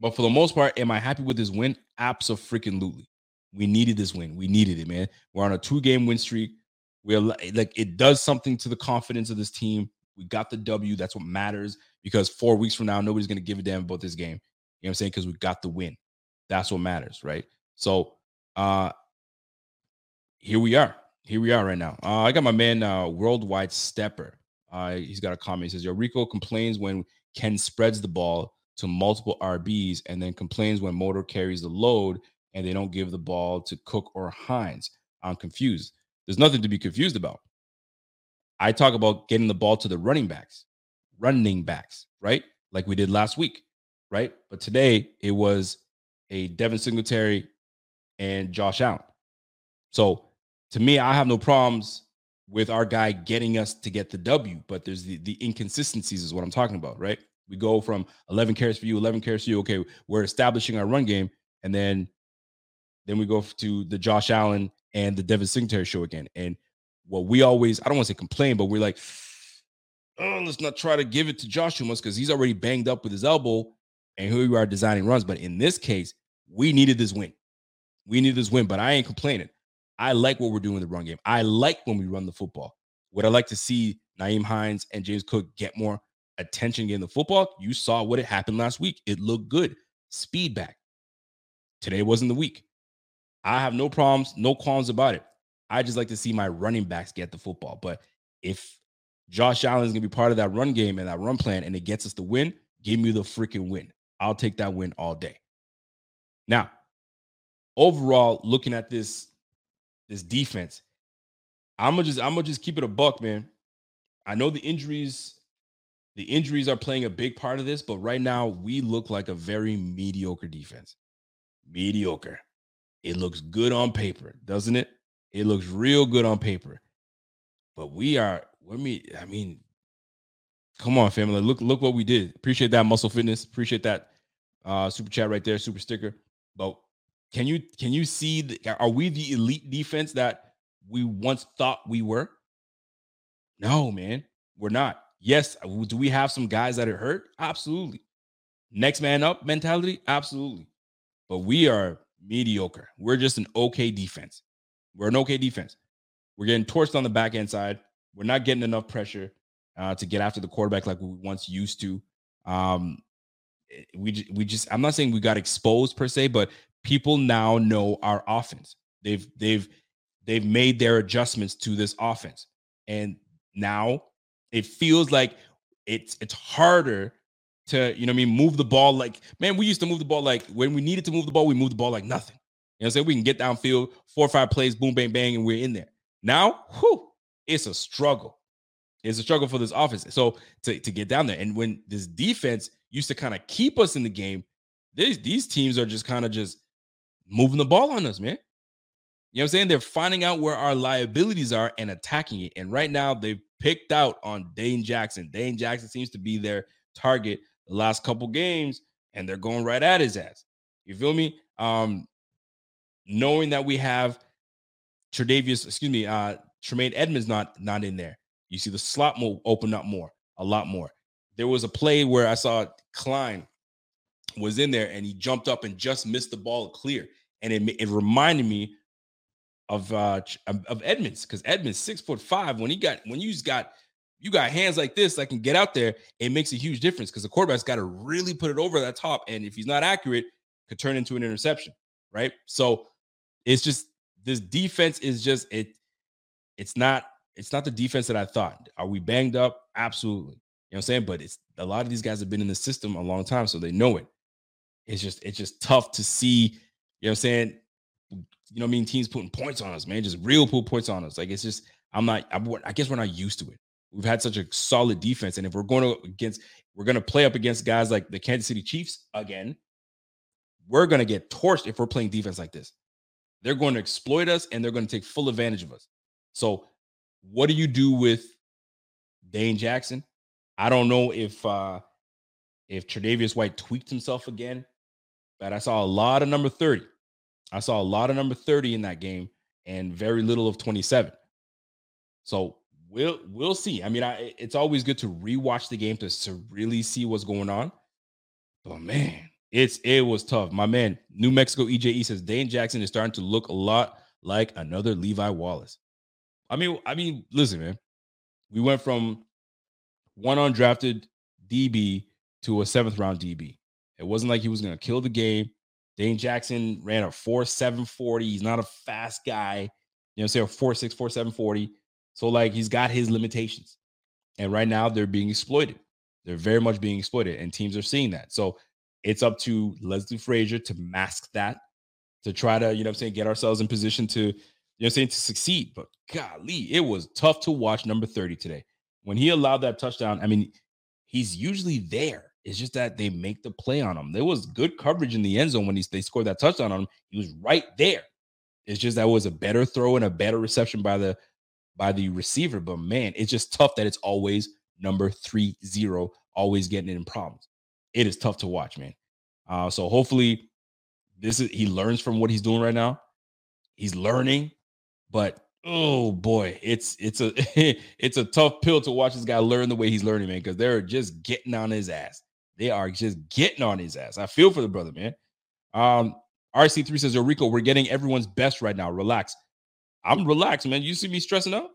but for the most part, am I happy with this win? Absolutely. We needed this win. We needed it, man. We're on a two-game win streak. We're like it does something to the confidence of this team. We got the W. That's what matters because four weeks from now, nobody's gonna give a damn about this game. You know what I'm saying? Because we got the win. That's what matters, right? So uh here we are. Here we are right now. Uh, I got my man uh worldwide stepper. Uh, he's got a comment. He says, Yo, Rico complains when Ken spreads the ball to multiple RBs and then complains when Motor carries the load and they don't give the ball to Cook or Hines. I'm confused. There's nothing to be confused about. I talk about getting the ball to the running backs, running backs, right? Like we did last week, right? But today it was a Devin Singletary and Josh Allen. So to me, I have no problems with our guy getting us to get the W, but there's the, the inconsistencies, is what I'm talking about, right? We go from 11 carries for you, 11 carries for you. Okay, we're establishing our run game, and then then we go to the Josh Allen and the Devin Singletary show again. And what we always, I don't want to say complain, but we're like, oh, let's not try to give it to Josh too much because he's already banged up with his elbow, and here we are designing runs. But in this case, we needed this win. We needed this win, but I ain't complaining. I like what we're doing in the run game. I like when we run the football. Would I like to see Nyheim Hines and James Cook get more attention getting the football? You saw what had happened last week. It looked good. Speed back. Today wasn't the week. I have no problems, no qualms about it. I just like to see my running backs get the football. But if Josh Allen is going to be part of that run game and that run plan and it gets us the win, give me the freaking win. I'll take that win all day. Now, overall, looking at this this defense, I'm gonna just I'm gonna just keep it a buck, man. I know the injuries, the injuries are playing a big part of this, but right now we look like a very mediocre defense. Mediocre. It looks good on paper, doesn't it? It looks real good on paper. But we are, I mean, I mean, come on, family. Look, look what we did. Appreciate that muscle fitness. Appreciate that uh super chat right there, super sticker. But can you can you see the, are we the elite defense that we once thought we were? No, man, we're not. Yes, do we have some guys that are hurt? Absolutely. Next man up mentality? Absolutely. But we are mediocre. We're just an okay defense. We're an okay defense. We're getting torched on the back end side. We're not getting enough pressure uh, to get after the quarterback like we once used to. Um, eh, we we just I'm not saying we got exposed per se, but people now know our offense. They've they've they've made their adjustments to this offense, and now it feels like it's it's harder to, you know I mean, move the ball like, man, we used to move the ball like when we needed to move the ball, we moved the ball like nothing. You know I'm saying? We can get downfield, four or five plays, boom, bang, bang, and we're in there. Now, whew, it's a struggle. It's a struggle for this offense. So to, to get down there. And when this defense used to kind of keep us in the game, these, these teams are just kind of just moving the ball on us, man. You know what I'm saying? They're finding out where our liabilities are and attacking it. And right now they've picked out on Dane Jackson. Dane Jackson seems to be their target the last couple games, and they're going right at his ass. You feel me? Um, knowing that we have Tre'Davious, excuse me, uh, Tremaine Edmunds not not in there. You see the slot move open up more, a lot more. There was a play where I saw Klein was in there and he jumped up and just missed the ball clear, and it it reminded me of uh of Edmunds because Edmunds six foot five when he got when you got you got hands like this that can get out there, it makes a huge difference because the quarterback's got to really put it over that top. And if he's not accurate, could turn into an interception, right? So it's just this defense is just it, it's not, it's not the defense that I thought. Are we banged up? Absolutely. You know what I'm saying? But it's a lot of these guys have been in the system a long time, so they know it. It's just, it's just tough to see, you know what I'm saying? You know I mean? Teams putting points on us, man. Just real put points on us. Like it's just, I'm not, I, I guess we're not used to it. We've had such a solid defense, and if we're going to against, we're going to play up against guys like the Kansas City Chiefs again. We're going to get torched if we're playing defense like this. They're going to exploit us, and they're going to take full advantage of us. So, what do you do with Dane Jackson? I don't know if uh if Tre'Davious White tweaked himself again, but I saw a lot of number 30. I saw a lot of number 30 in that game and very little of 27. So we'll we'll see. I mean, I, it's always good to rewatch the game to, to really see what's going on. But man, it's it was tough. My man, New Mexico EJE says Dane Jackson is starting to look a lot like another Levi Wallace. I mean, I mean, listen, man. We went from one undrafted DB to a seventh round DB. It wasn't like he was to kill the game. Dane Jackson ran a 4 7 40. He's not a fast guy. You know, say a 4 6 4 7 40. So like he's got his limitations. And right now they're being exploited. They're very much being exploited, and teams are seeing that. So it's up to Leslie Frazier to mask that, to try to, you know I'm saying, get ourselves in position to, you know I'm saying, to succeed. But golly, it was tough to watch number 30 today. When he allowed that touchdown, I mean, he's usually there. It's just that they make the play on him. There was good coverage in the end zone when he, they scored that touchdown on him. He was right there. It's just that was a better throw and a better reception by the by the receiver. But man, it's just tough that it's always number three zero, always getting in problems. It is tough to watch, man. Uh, so hopefully, this is he learns from what he's doing right now. He's learning, but oh boy, it's it's a it's a tough pill to watch this guy learn the way he's learning, man, because they're just getting on his ass. They are just getting on his ass. I feel for the brother, man. Um, RC3 says, Rico, we're getting everyone's best right now. Relax. I'm relaxed, man. You see me stressing out?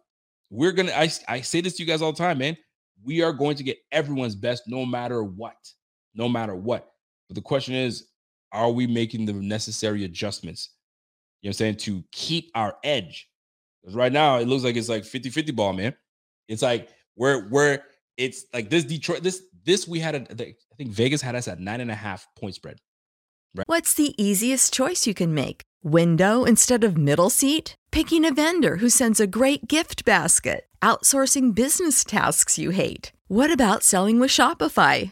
We're gonna, I, I say this to you guys all the time, man. We are going to get everyone's best no matter what. No matter what. But the question is, are we making the necessary adjustments? You know what I'm saying? To keep our edge. Because right now it looks like it's like 50-50 ball, man. It's like where where it's like this Detroit, this this we had a, I think Vegas had us at nine and a half point spread. Right. What's the easiest choice you can make? Window instead of middle seat? Picking a vendor who sends a great gift basket? Outsourcing business tasks you hate? What about selling with Shopify?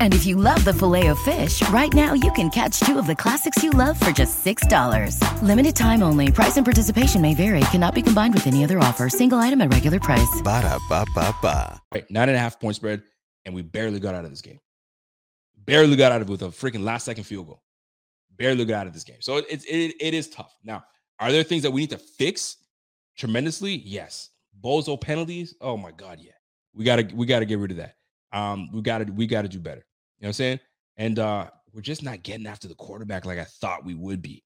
And if you love the filet of fish, right now you can catch two of the classics you love for just $6. Limited time only. Price and participation may vary. Cannot be combined with any other offer. Single item at regular price. Ba da ba ba ba. Right, nine and a half point spread, and we barely got out of this game. Barely got out of it with a freaking last second field goal. Barely got out of this game. So it's it, it is tough. Now, are there things that we need to fix tremendously? Yes. Bozo penalties. Oh my god, yeah. We gotta we gotta get rid of that. Um, we gotta we gotta do better. You know what I'm saying? And uh, we're just not getting after the quarterback like I thought we would be.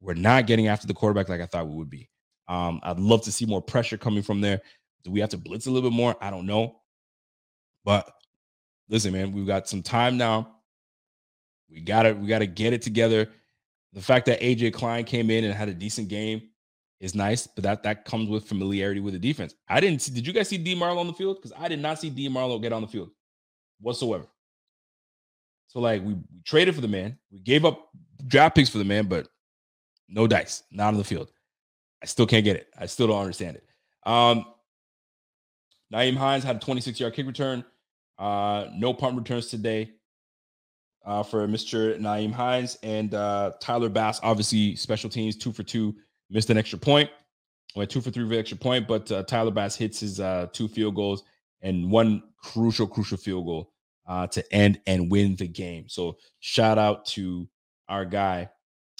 We're not getting after the quarterback like I thought we would be. Um, I'd love to see more pressure coming from there. Do we have to blitz a little bit more? I don't know. But listen, man, we've got some time now. We gotta we gotta get it together. The fact that AJ Klein came in and had a decent game is nice, but that that comes with familiarity with the defense. I didn't see. Did you guys see D Marlowe on the field? Because I did not see D Marlowe get on the field whatsoever. So like we, we traded for the man, we gave up draft picks for the man, but no dice, not on the field. I still can't get it. I still don't understand it. Um, Nyheim Hines had a 26 yard kick return. Uh, no punt returns today uh, for Mr. Nyheim Hines and uh, Tyler Bass. Obviously, special teams two for two, missed an extra point. Went two for three for extra point, but uh, Tyler Bass hits his uh, two field goals and one crucial, crucial field goal uh, to end and win the game. So shout out to our guy,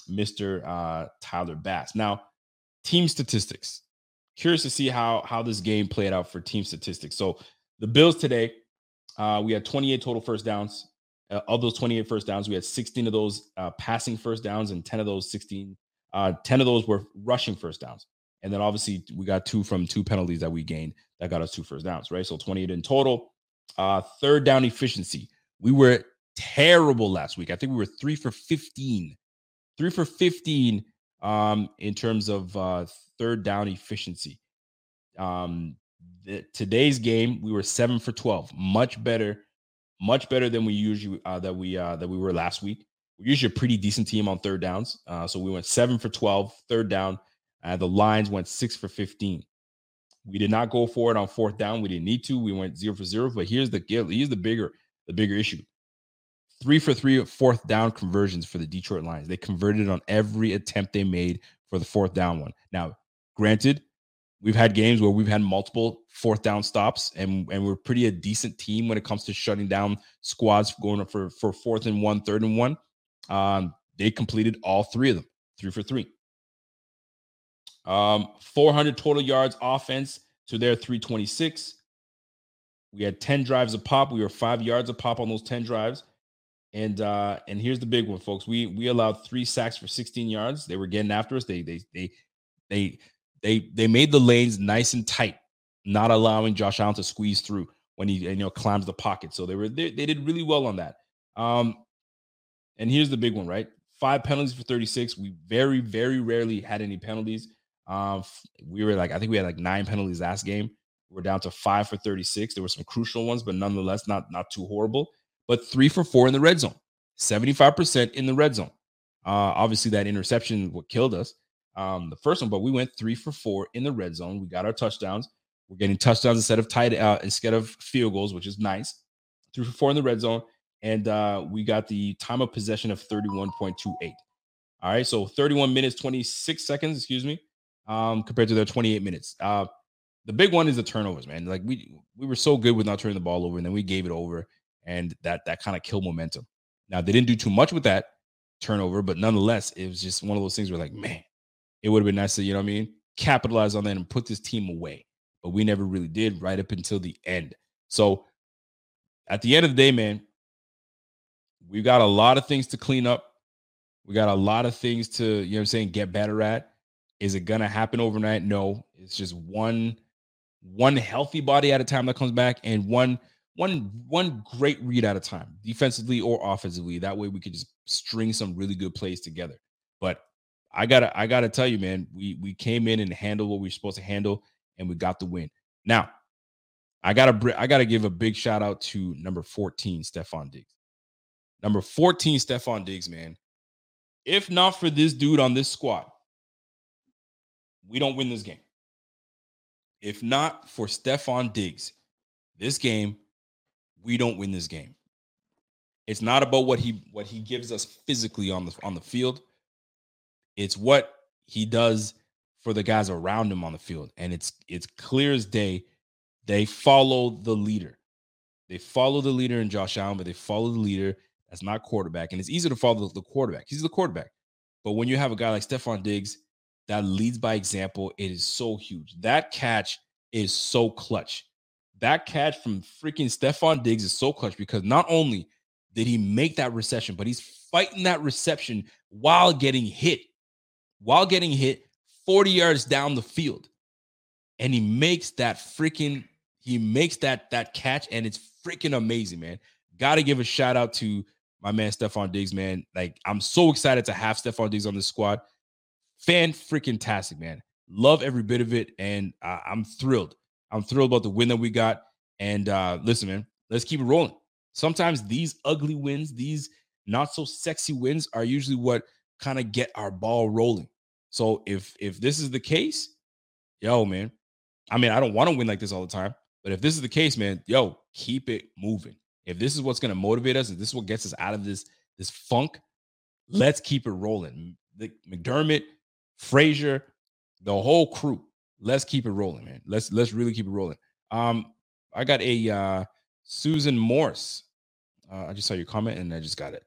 Mr. Uh, Tyler Bass. Now, team statistics. Curious to see how how this game played out for team statistics. So the Bills today, uh, we had 28 total first downs. Uh, of those 28 first downs, we had 16 of those passing first downs, and 10 of those 16, uh, 10 of those were rushing first downs. And then obviously we got two from two penalties that we gained that got us two first downs, right? So 28 in total. Uh, third down efficiency. We were terrible last week. I think we were three for 15. Three for 15 um, in terms of uh, third down efficiency. Um, the, today's game, we were seven for 12, much better much better than we usually uh, that we uh, that we were last week. We're usually a pretty decent team on third downs. Uh, so we went seven for 12, third down. Uh, the Lions went six for 15. We did not go for it on fourth down. We didn't need to. We went zero for zero. But here's the here's the bigger the bigger issue. Three for three fourth down conversions for the Detroit Lions. They converted on every attempt they made for the fourth down one. Now, granted, we've had games where we've had multiple fourth down stops, and and we're pretty a decent team when it comes to shutting down squads going for for fourth and one, third and one. Um, they completed all three of them, three for three. Um, 400 total yards offense to their 326. We had 10 drives a pop. We were five yards a pop on those 10 drives. And uh, and here's the big one, folks. We we allowed three sacks for 16 yards. They were getting after us. They they they they they they made the lanes nice and tight, not allowing Josh Allen to squeeze through when he you know climbs the pocket. So they were they, they did really well on that. Um, and here's the big one, right? Five penalties for 36. We very, very rarely had any penalties. Um, we were like, I think we had like nine penalties last game. We're down to five for 36. There were some crucial ones, but nonetheless, not not too horrible. But three for four in the red zone, 75% in the red zone. Uh, obviously, that interception what killed us. Um, the first one, but we went three for four in the red zone. We got our touchdowns. We're getting touchdowns instead of tight uh, instead of field goals, which is nice. Three for four in the red zone and uh, we got the time of possession of 31.28. All right, so 31 minutes 26 seconds, excuse me, um, compared to their 28 minutes. Uh, the big one is the turnovers, man. Like we we were so good with not turning the ball over, and then we gave it over, and that that kind of killed momentum. Now they didn't do too much with that turnover, but nonetheless, it was just one of those things where like, man, it would have been nice to, you know what I mean, capitalize on that and put this team away. But we never really did right up until the end. So at the end of the day, man, we got a lot of things to clean up. We got a lot of things to, you know I'm saying, get better at. Is it gonna happen overnight? No. It's just one one healthy body at a time that comes back and one one one great read at a time, defensively or offensively. That way we could just string some really good plays together. But I gotta I gotta tell you, man, we we came in and handled what we were supposed to handle, and we got the win. Now, I gotta I gotta give a big shout out to number 14, Stefon Diggs. Number 14, Stefon Diggs, man. If not for this dude on this squad, we don't win this game. If not for Stefon Diggs, this game, we don't win this game. It's not about what he what he gives us physically on the on the field. It's what he does for the guys around him on the field. And it's it's clear as day they follow the leader. They follow the leader in Josh Allen, but they follow the leader that's not quarterback. And it's easy to follow the quarterback. He's the quarterback. But when you have a guy like Stefon Diggs that leads by example, it is so huge. That catch is so clutch. That catch from freaking Stefon Diggs is so clutch because not only did he make that reception, but he's fighting that reception while getting hit, while getting hit 40 yards down the field. And he makes that freaking, he makes that that catch, and it's freaking amazing, man. Got to give a shout out to my man Stefon Diggs, man. Like I'm so excited to have Stefon Diggs on the squad. Fan freaking tastic, man. Love every bit of it, and uh, I'm thrilled. I'm thrilled about the win that we got. And uh, listen, man, let's keep it rolling. Sometimes these ugly wins, these not so sexy wins, are usually what kind of get our ball rolling. So if if this is the case, yo, man, I mean, I don't want to win like this all the time, but if this is the case, man, yo, keep it moving. If this is what's going to motivate us, if this is what gets us out of this this funk, let's keep it rolling. The, McDermott, Frazier, the whole crew. Let's keep it rolling, man. Let's let's really keep it rolling. Um, I got a uh Susan Morse. Uh, I just saw your comment and I just got it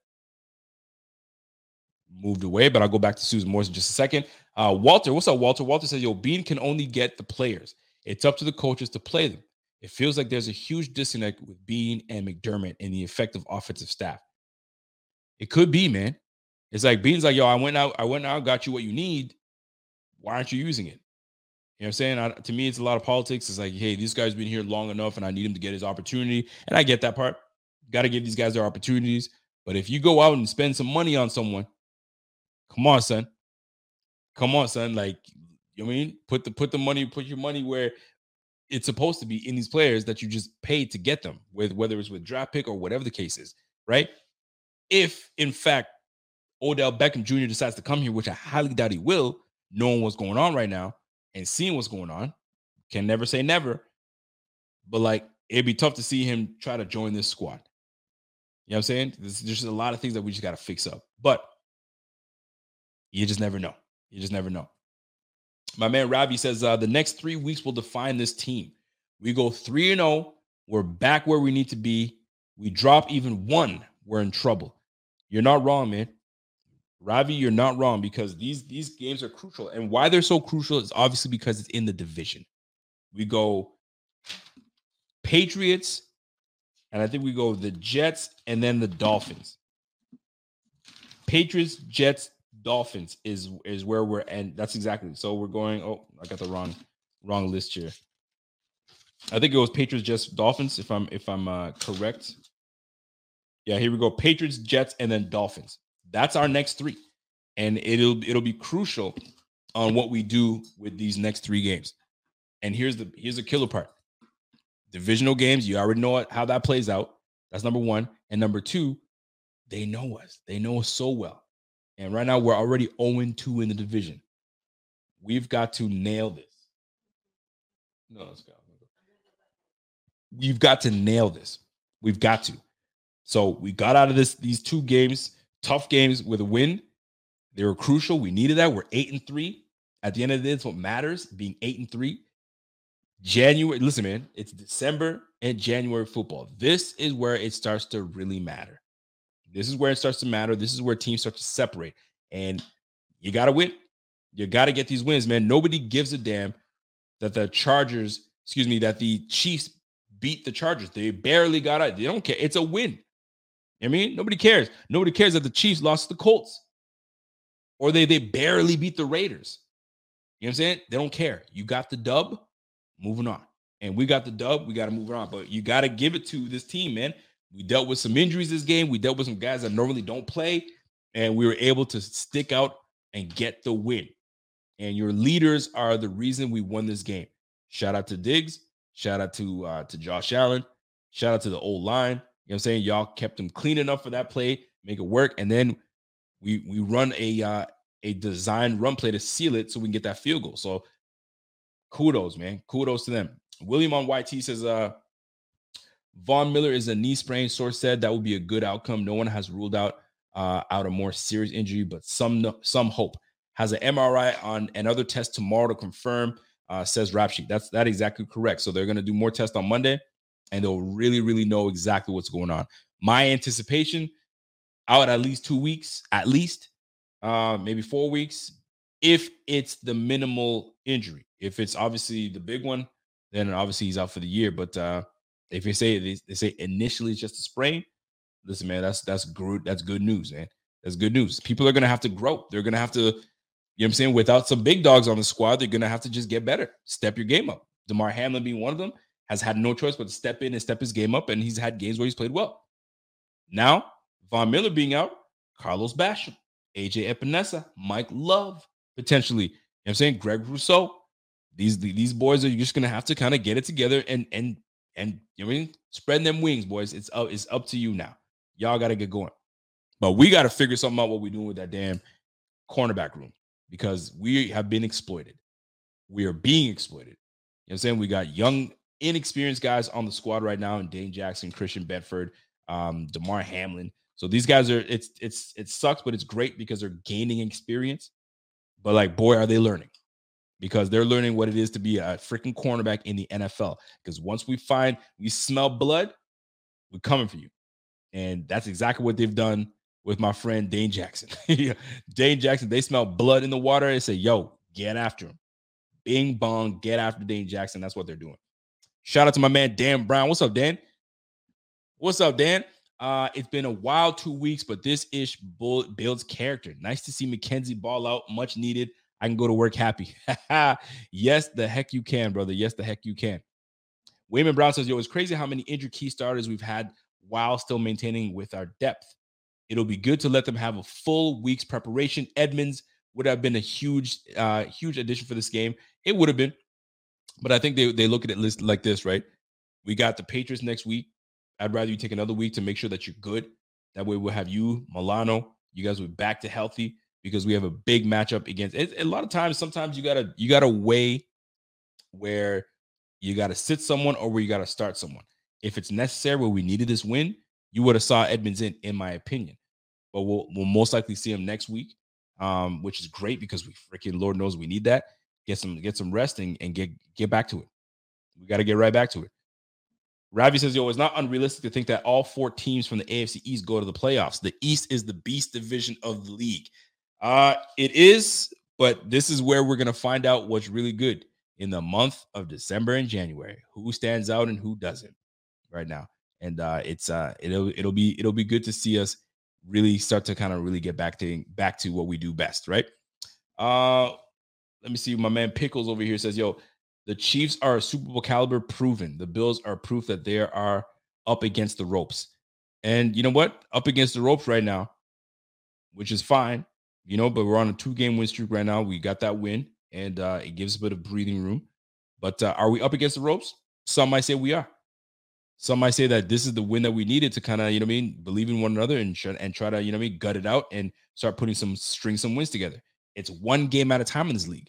moved away, but I'll go back to Susan Morse in just a second. Uh, Walter, what's up, Walter? Walter says, Yo, Bean can only get the players. It's up to the coaches to play them. It feels like there's a huge disconnect with Bean and McDermott and the effective offensive staff. It could be, man. It's like Bean's like, yo, I went out, I went out, got you what you need. Why aren't you using it? You know what I'm saying? I, to me, it's a lot of politics. It's like, hey, this guy's been here long enough and I need him to get his opportunity. And I get that part. Got to give these guys their opportunities. But if you go out and spend some money on someone, come on, son. Come on, son. Like, you know I mean? Put the put the money, put your money where it's supposed to be in these players that you just paid to get them, with whether it's with draft pick or whatever the case is, right? If in fact Odell Beckham Jr. decides to come here, which I highly doubt he will, knowing what's going on right now and seeing what's going on, can never say never. But like it'd be tough to see him try to join this squad. You know what I'm saying? There's, just a lot of things that we just got to fix up. But you just never know. You just never know. My man Ravi says uh, the next three weeks will define this team. We go 3 and 0. We're back where we need to be. We drop even one, we're in trouble. You're not wrong, man. Ravi, you're not wrong because these these games are crucial. And why they're so crucial is obviously because it's in the division. We go Patriots, and I think we go the Jets and then the Dolphins. Patriots, Jets, Dolphins is is where we're and that's exactly so we're going. Oh, I got the wrong wrong list here. I think it was Patriots, Jets, Dolphins. If I'm if I'm uh, correct. Yeah, here we go. Patriots, Jets, and then Dolphins. That's our next three, and it'll it'll be crucial on what we do with these next three games. And here's the here's the killer part divisional games. You already know how that plays out. That's number one. And number two, they know us. They know us so well. And right now, we're already 0 2 in the division. We've got to nail this. No, let's go. We've got to nail this. We've got to. So we got out of this these two games, tough games with a win. They were crucial. We needed that. We're eight and three. At the end of the day, it's what matters, being eight and three. January, listen, man, it's December and January football. This is where it starts to really matter. This is where it starts to matter. This is where teams start to separate. And you got to win. You got to get these wins, man. Nobody gives a damn that the Chargers, excuse me, that the Chiefs beat the Chargers. They barely got out. They don't care. It's a win. I mean, nobody cares. Nobody cares that the Chiefs lost the Colts or they they barely beat the Raiders. You know what I'm saying? They don't care. You got the dub moving on. And we got the dub. We got to move on. But you got to give it to this team, man. We dealt with some injuries this game. We dealt with some guys that normally don't play, and we were able to stick out and get the win. And your leaders are the reason we won this game. Shout out to Diggs. Shout out to uh, to Josh Allen. Shout out to the old line. You know what I'm saying? Y'all kept them clean enough for that play, make it work, and then we we run a uh, a design run play to seal it so we can get that field goal. So kudos, man. Kudos to them. William on YT says, uh, Von Miller is a knee sprain. Source said that would be a good outcome. No one has ruled out uh, out a more serious injury, but some some hope. Has an MRI on another test tomorrow to confirm. Uh, says Rap Sheet. That's that exactly correct. So they're going to do more tests on Monday, and they'll really really know exactly what's going on. My anticipation out at least two weeks, at least, uh, maybe four weeks, if it's the minimal injury. If it's obviously the big one, then obviously he's out for the year. But uh, if you say they, say initially it's just a sprain, listen, man, that's that's good. That's good news, man. That's good news. People are gonna have to grow. They're gonna have to, you know what I'm saying? Without some big dogs on the squad, they're gonna have to just get better, step your game up. Damar Hamlin being one of them has had no choice but to step in and step his game up, and he's had games where he's played well. Now, Von Miller being out, Carlos Basham, AJ Epenesa, Mike Love, potentially. You know what I'm saying? Greg Rousseau. These these boys are just gonna have to kind of get it together and and and you know I mean spread them wings, boys. It's up, it's up to you now. Y'all gotta get going. But we gotta figure something out what we're doing with that damn cornerback room because we have been exploited. We are being exploited. You know what I'm saying? We got young, inexperienced guys on the squad right now, and Dane Jackson, Christian Benford, um, Damar Hamlin. So these guys are it's it's it sucks, but it's great because they're gaining experience. But like, boy, are they learning because they're learning what it is to be a freaking cornerback in the NFL. Because once we find we smell blood, we're coming for you. And that's exactly what they've done with my friend Dane Jackson. Dane Jackson, they smell blood in the water and say, yo, get after him. Bing bong, get after Dane Jackson. That's what they're doing. Shout out to my man Dan Brown. What's up, Dan? What's up, Dan? Uh, it's been a wild two weeks, but this ish builds character. Nice to see McKenzie ball out, much needed. I can go to work happy. yes, the heck you can, brother. Yes, the heck you can. Wayman Brown says, Yo, it's crazy how many injured key starters we've had while still maintaining with our depth. It'll be good to let them have a full week's preparation. Edmunds would have been a huge, uh, huge addition for this game. It would have been. But I think they they look at it list like this, right? We got the Patriots next week. I'd rather you take another week to make sure that you're good. That way we'll have you, Milano, you guys will be back to healthy because we have a big matchup against it, a lot of times sometimes you gotta you gotta weigh where you gotta sit someone or where you gotta start someone. If it's necessary where we needed this win you would have saw Edmunds in in my opinion. But we'll, we'll most likely see him next week um which is great because we freaking lord knows we need that. Get some get some rest and, and get get back to it. We got to get right back to it. Ravi says, yo, it's not unrealistic to think that all four teams from the AFC East go to the playoffs. The East is the beast division of the league. Uh, it is, but this is where we're gonna find out what's really good in the month of December and January. Who stands out and who doesn't right now. And uh it's uh it'll it'll be it'll be good to see us really start to kind of really get back to back to what we do best, right? Uh let me see. My man Pickles over here says, yo, the Chiefs are a Super Bowl caliber proven. The Bills are proof that they are up against the ropes. And you know what? Up against the ropes right now, which is fine you know, but we're on a two game win streak right now. We got that win, and uh, it gives a bit of breathing room. But uh, are we up against the ropes? Some might say we are. Some might say that this is the win that we needed to kind of, you know, I mean, believe in one another and and try to, you know, I mean, gut it out and start putting some string some wins together. It's one game at a time in this league.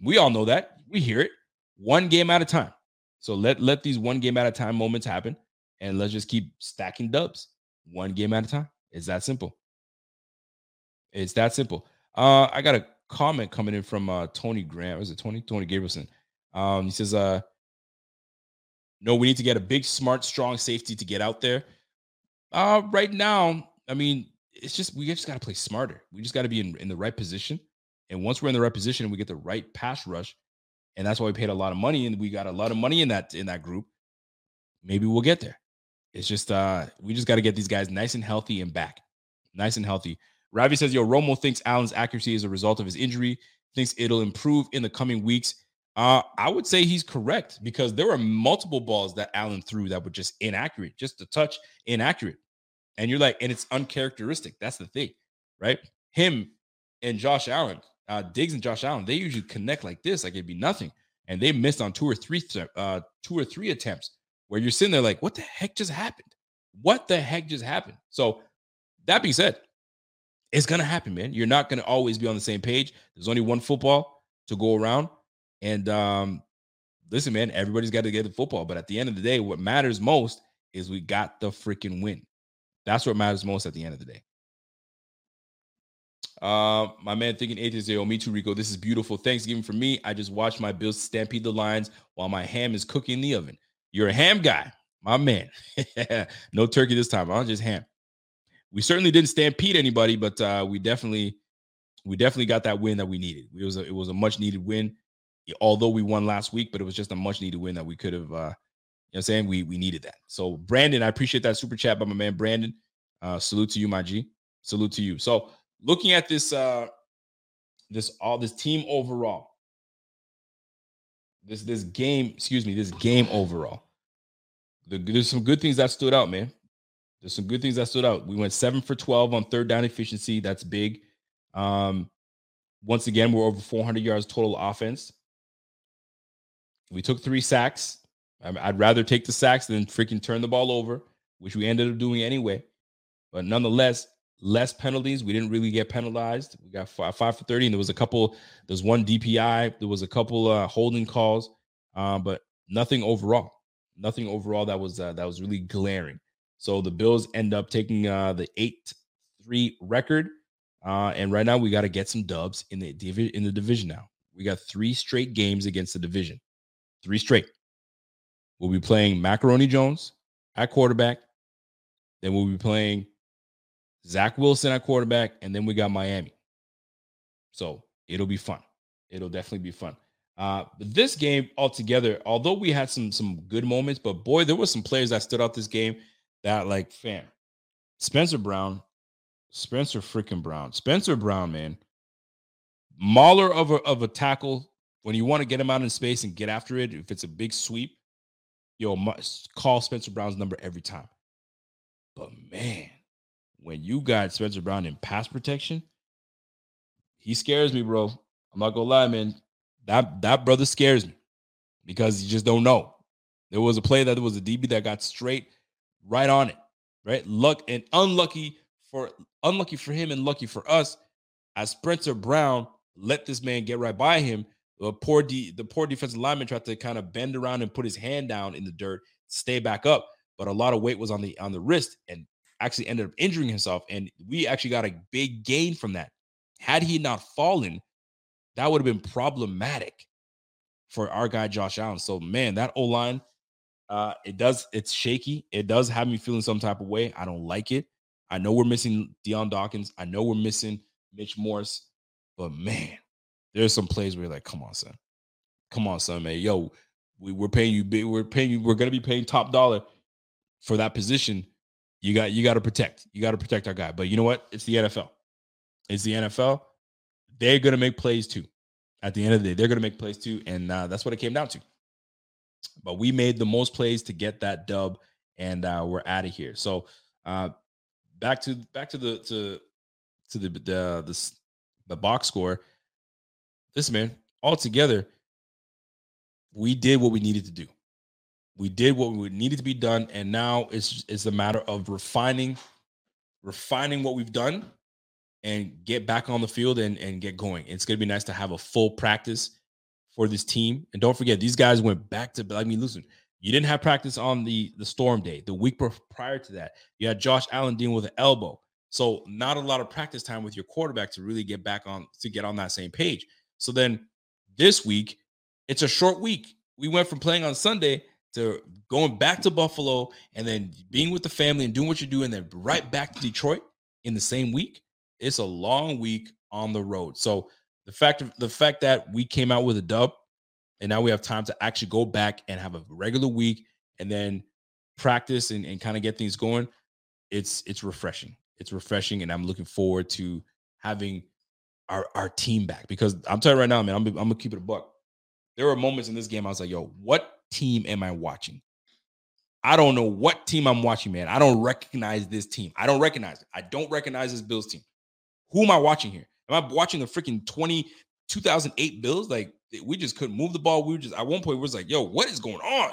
We all know that. We hear it. One game at a time. So let let these one game at a time moments happen, and let's just keep stacking dubs, one game at a time. It's that simple. It's that simple. Uh, I got a comment coming in from uh, Tony Graham. Is it Tony? Tony Gabrielson. Um, he says, uh, no, we need to get a big, smart, strong safety to get out there. Uh, right now, I mean, it's just we just got to play smarter. We just got to be in, in the right position. And once we're in the right position, we get the right pass rush. And that's why we paid a lot of money, and we got a lot of money in that in that group. Maybe we'll get there. It's just uh we just got to get these guys nice and healthy and back, nice and healthy. Ravi says, yo, Romo thinks Allen's accuracy is a result of his injury, thinks it'll improve in the coming weeks. Uh, I would say he's correct because there were multiple balls that Allen threw that were just inaccurate, just a touch inaccurate. And you're like, and it's uncharacteristic. That's the thing, right? Him and Josh Allen, uh, Diggs and Josh Allen, they usually connect like this, like it'd be nothing. And they missed on two or three, uh, two or three attempts where you're sitting there like, what the heck just happened? What the heck just happened? So that being said, it's gonna happen, man. You're not gonna always be on the same page. There's only one football to go around. And um, listen, man, everybody's got to get the football. But at the end of the day, what matters most is we got the freaking win. That's what matters most at the end of the day. Uh, my man thinking atheist, oh, me too, Rico. This is beautiful. Thanksgiving for me. I just watched my Bills stampede the lines while my ham is cooking in the oven. You're a ham guy, my man. no turkey this time. I'm just ham we certainly didn't stampede anybody, but uh, we definitely we definitely got that win that we needed. It was a, it was a much needed win, although we won last week, but it was just a much needed win that we could have. Uh, you know, I'm saying we we needed that. So Brandon, I appreciate that super chat by my man Brandon. Uh, salute to you, my G. Salute to you. So looking at this uh this all this team overall, this this game, excuse me, this game overall. The, there's some good things that stood out, man. There's some good things that stood out. We went seven for 12 on third down efficiency. That's big. Um, once again, we're over 400 yards total offense. We took three sacks. I'd rather take the sacks than freaking turn the ball over, which we ended up doing anyway. But nonetheless, less penalties. We didn't really get penalized. We got five, five for 30. And there was a couple, there's one DPI, there was a couple uh, holding calls, uh, but nothing overall. Nothing overall that was uh, that was really glaring. So the Bills end up taking uh, the eight three record, uh, and right now we got to get some dubs in the in the division. Now we got three straight games against the division, three straight. We'll be playing Macaroni Jones at quarterback. Then we'll be playing Zach Wilson at quarterback, and then we got Miami. So it'll be fun. It'll definitely be fun. Uh, this game altogether, although we had some some good moments, but boy, there were some players that stood out this game that like fam. Spencer Brown, Spencer freaking Brown, Spencer Brown, man, mauler of a of a tackle when you want to get him out in space and get after it. If it's a big sweep, yo, must call Spencer Brown's number every time. But man, when you got Spencer Brown in pass protection, he scares me, bro. I'm not gonna lie, man. That that brother scares me. because you just don't know. There was a play that there was a DB that got straight right on it, right? Luck and unlucky for unlucky for him and lucky for us, as Spencer Brown let this man get right by him. The poor D, the poor defensive lineman tried to kind of bend around and put his hand down in the dirt, stay back up, but a lot of weight was on the on the wrist and actually ended up injuring himself. And we actually got a big gain from that. Had he not fallen, that would have been problematic for our guy Josh Allen. So man, that O line, uh, it does it's shaky. It does have me feeling some type of way. I don't like it. I know we're missing Dion Dawkins. I know we're missing Mitch Morse, but man, there's some plays where you're like, come on, son, come on, son, man, yo, we, we're paying you big. We're paying you. We're gonna be paying top dollar for that position. You got you got to protect. You got to protect our guy. But you know what? It's the NFL. It's the NFL. They're gonna make plays too. At the end of the day, they're gonna make plays too, and uh, that's what it came down to. But we made the most plays to get that dub, and uh, we're out of here. So uh, back to back to the to to the the the, the box score. This man altogether, we did what we needed to do. We did what we needed to be done, and now it's it's a matter of refining, refining what we've done, and get back on the field and and get going. It's gonna be nice to have a full practice for this team. And don't forget, these guys went back to. I mean, listen, you didn't have practice on the the storm day. The week prior to that, you had Josh Allen dealing with an elbow. So not a lot of practice time with your quarterback to really get back on to get on that same page. So then this week, it's a short week. We went from playing on Sunday to going back to Buffalo and then being with the family and doing what you do, and then right back to Detroit in the same week. It's a long week on the road. So the fact the fact that we came out with a dub and now we have time to actually go back and have a regular week and then practice and, and kind of get things going, it's it's refreshing. It's refreshing, and I'm looking forward to having our our team back because I'm telling you right now, man, I'm, I'm gonna keep it a buck. There were moments in this game I was like, yo, what team am I watching? I don't know what team I'm watching, man. I don't recognize this team. I don't recognize it. I don't recognize this Bills team. Who am I watching here? Am I watching the freaking 20, 2008 Bills? Like, we just couldn't move the ball. We were just, at one point, we was like, yo, what is going on?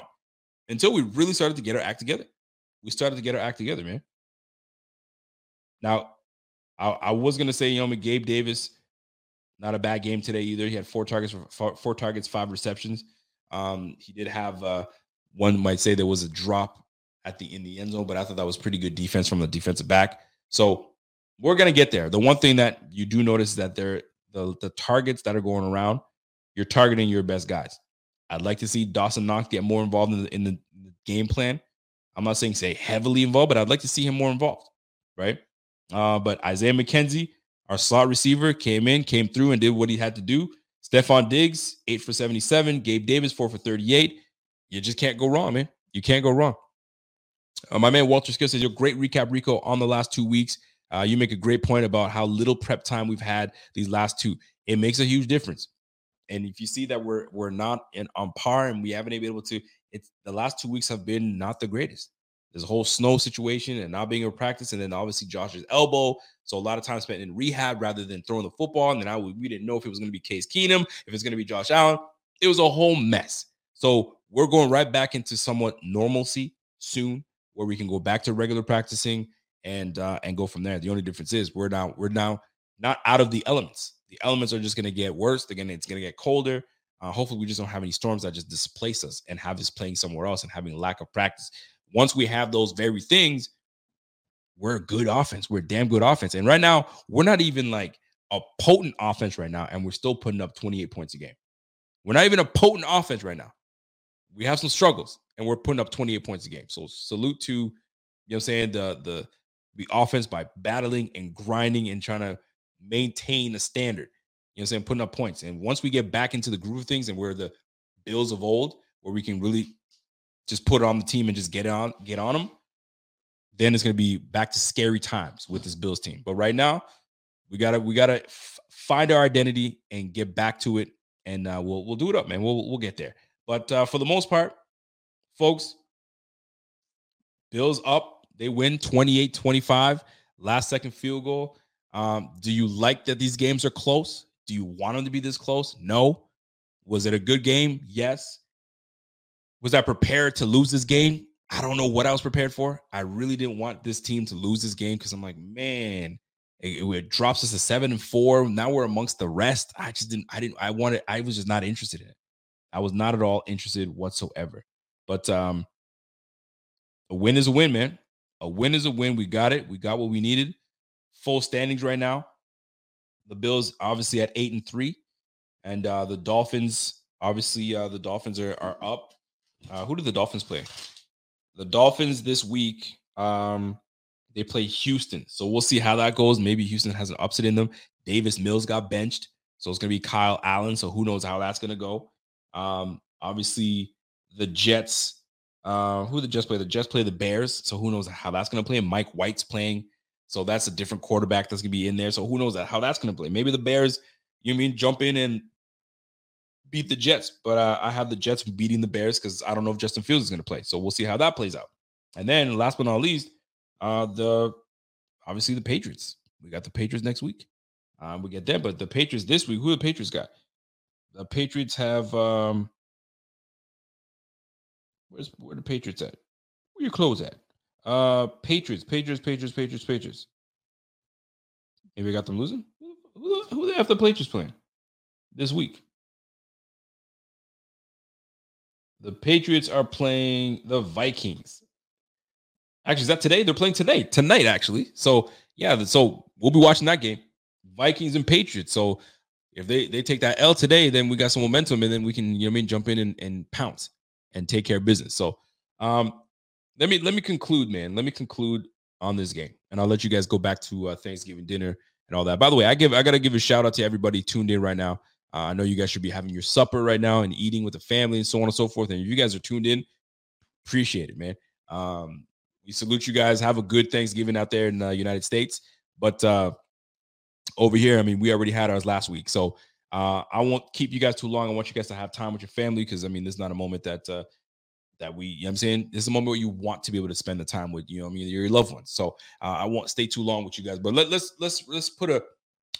Until we really started to get our act together. We started to get our act together, man. Now, I, I was to say, you know, Gabe Davis, not a bad game today either. He had four targets, four, four targets, five receptions. Um, he did have uh, one might say there was a drop at the in the end zone, but I thought that was pretty good defense from the defensive back. So we're gonna get there. The one thing that you do notice is that there the the targets that are going around, you're targeting your best guys. I'd like to see Dawson Knox get more involved in the, in the, game plan. I'm not saying say heavily involved, but I'd like to see him more involved, right? Uh, but Isaiah McKenzie, our slot receiver, came in, came through, and did what he had to do. Stefon Diggs, eight for 77. Gabe Davis, four for 38. You just can't go wrong, man. You can't go wrong. Uh, my man Walter Skill says, Your great recap, Rico, on the last two weeks. Uh, you make a great point about how little prep time we've had these last two. It makes a huge difference. And if you see that we're we're not in on par and we haven't been able to, it's the last two weeks have been not the greatest. There's a whole snow situation and not being able to practice, and then obviously Josh's elbow. So a lot of time spent in rehab rather than throwing the football. And then I we didn't know if it was going to be Case Keenum, if it's going to be Josh Allen. It was a whole mess. So we're going right back into somewhat normalcy soon, where we can go back to regular practicing and uh, and go from there. The only difference is we're now we're now not out of the elements. The elements are just going to get worse. They're gonna it's going to get colder. Uh, hopefully, we just don't have any storms that just displace us and have us playing somewhere else and having lack of practice once we have those very things, we're a good offense. We're a damn good offense. And right now, we're not even like a potent offense right now, and we're still putting up 28 points a game. We're not even a potent offense right now. We have some struggles, and we're putting up 28 points a game. So salute to, you know I'm saying, the the the offense by battling and grinding and trying to maintain a standard. You know I'm saying? Putting up points. And once we get back into the groove of things and we're the Bills of old, where we can really just put it on the team and just get on get on them, then it's going to be back to scary times with this Bills team. But right now, we gotta we gotta f- find our identity and get back to it, and uh, we'll we'll do it up, man. We'll we'll get there. But uh, for the most part, folks, Bills up. They win 28-25. Last second field goal. Um, do you like that these games are close? Do you want them to be this close? No. Was it a good game? Yes. Was I prepared to lose this game? I don't know what I was prepared for. I really didn't want this team to lose this game because I'm like, man, it, it, drops us to seven and four. Now we're amongst the rest. I just didn't, I didn't, I wanted, I was just not interested in it. I was not at all interested whatsoever. But um, a win is a win, man. A win is a win. We got it. We got what we needed. Full standings right now. The Bills obviously at eight and three, and uh, the Dolphins obviously uh, the Dolphins are are up. Uh, who do the Dolphins play? The Dolphins this week, um, they play Houston. So we'll see how that goes. Maybe Houston has an upset in them. Davis Mills got benched. So it's to be Kyle Allen. So who knows how that's to go. Um, obviously, the Jets, uh, who the Jets play? The Jets play the Bears. So who knows how that's going to play. Mike White's playing. So that's a different quarterback that's going to be in there. So who knows how that's going to play. Maybe the Bears, you mean, jump in and beat the Jets, but uh, I have the Jets beating the Bears because I don't know if Justin Fields is going to play. So we'll see how that plays out. And then last but not least, uh, the obviously the Patriots. We got the Patriots next week. Um, we get them, but the Patriots this week. Who the Patriots got? The Patriots have um, where's where the Patriots at? Where your clothes at? Uh, Patriots, Patriots, Patriots, Patriots, Patriots. Maybe I got them losing. Who, who, who the F the Patriots playing this week? The Patriots are playing the Vikings. Actually, is that today? They're playing today. Tonight, actually. So yeah, so we'll be watching that game. Vikings and Patriots. So if they they take that L today, then we got some momentum, and then we can, you know I mean, jump in and, and pounce and take care of business. So um let me let me conclude, man. Let me conclude on this game. And I'll let you guys go back to uh, Thanksgiving dinner and all that. By the way, I give I gotta give a shout out to everybody tuned in right now. Uh, I know you guys should be having your supper right now and eating with the family and so on and so forth. And if you guys are tuned in, appreciate it, man. Um, we salute you guys. Have a good Thanksgiving out there in the United States. But uh, over here, I mean, we already had ours last week. So uh, I won't keep you guys too long. I want you guys to have time with your family because I mean, this is not a moment that uh, that we, you know I'm saying? This is a moment where you want to be able to spend the time with, you know, I mean, your loved ones. So uh, I won't stay too long with you guys, but let, let's let's let's put a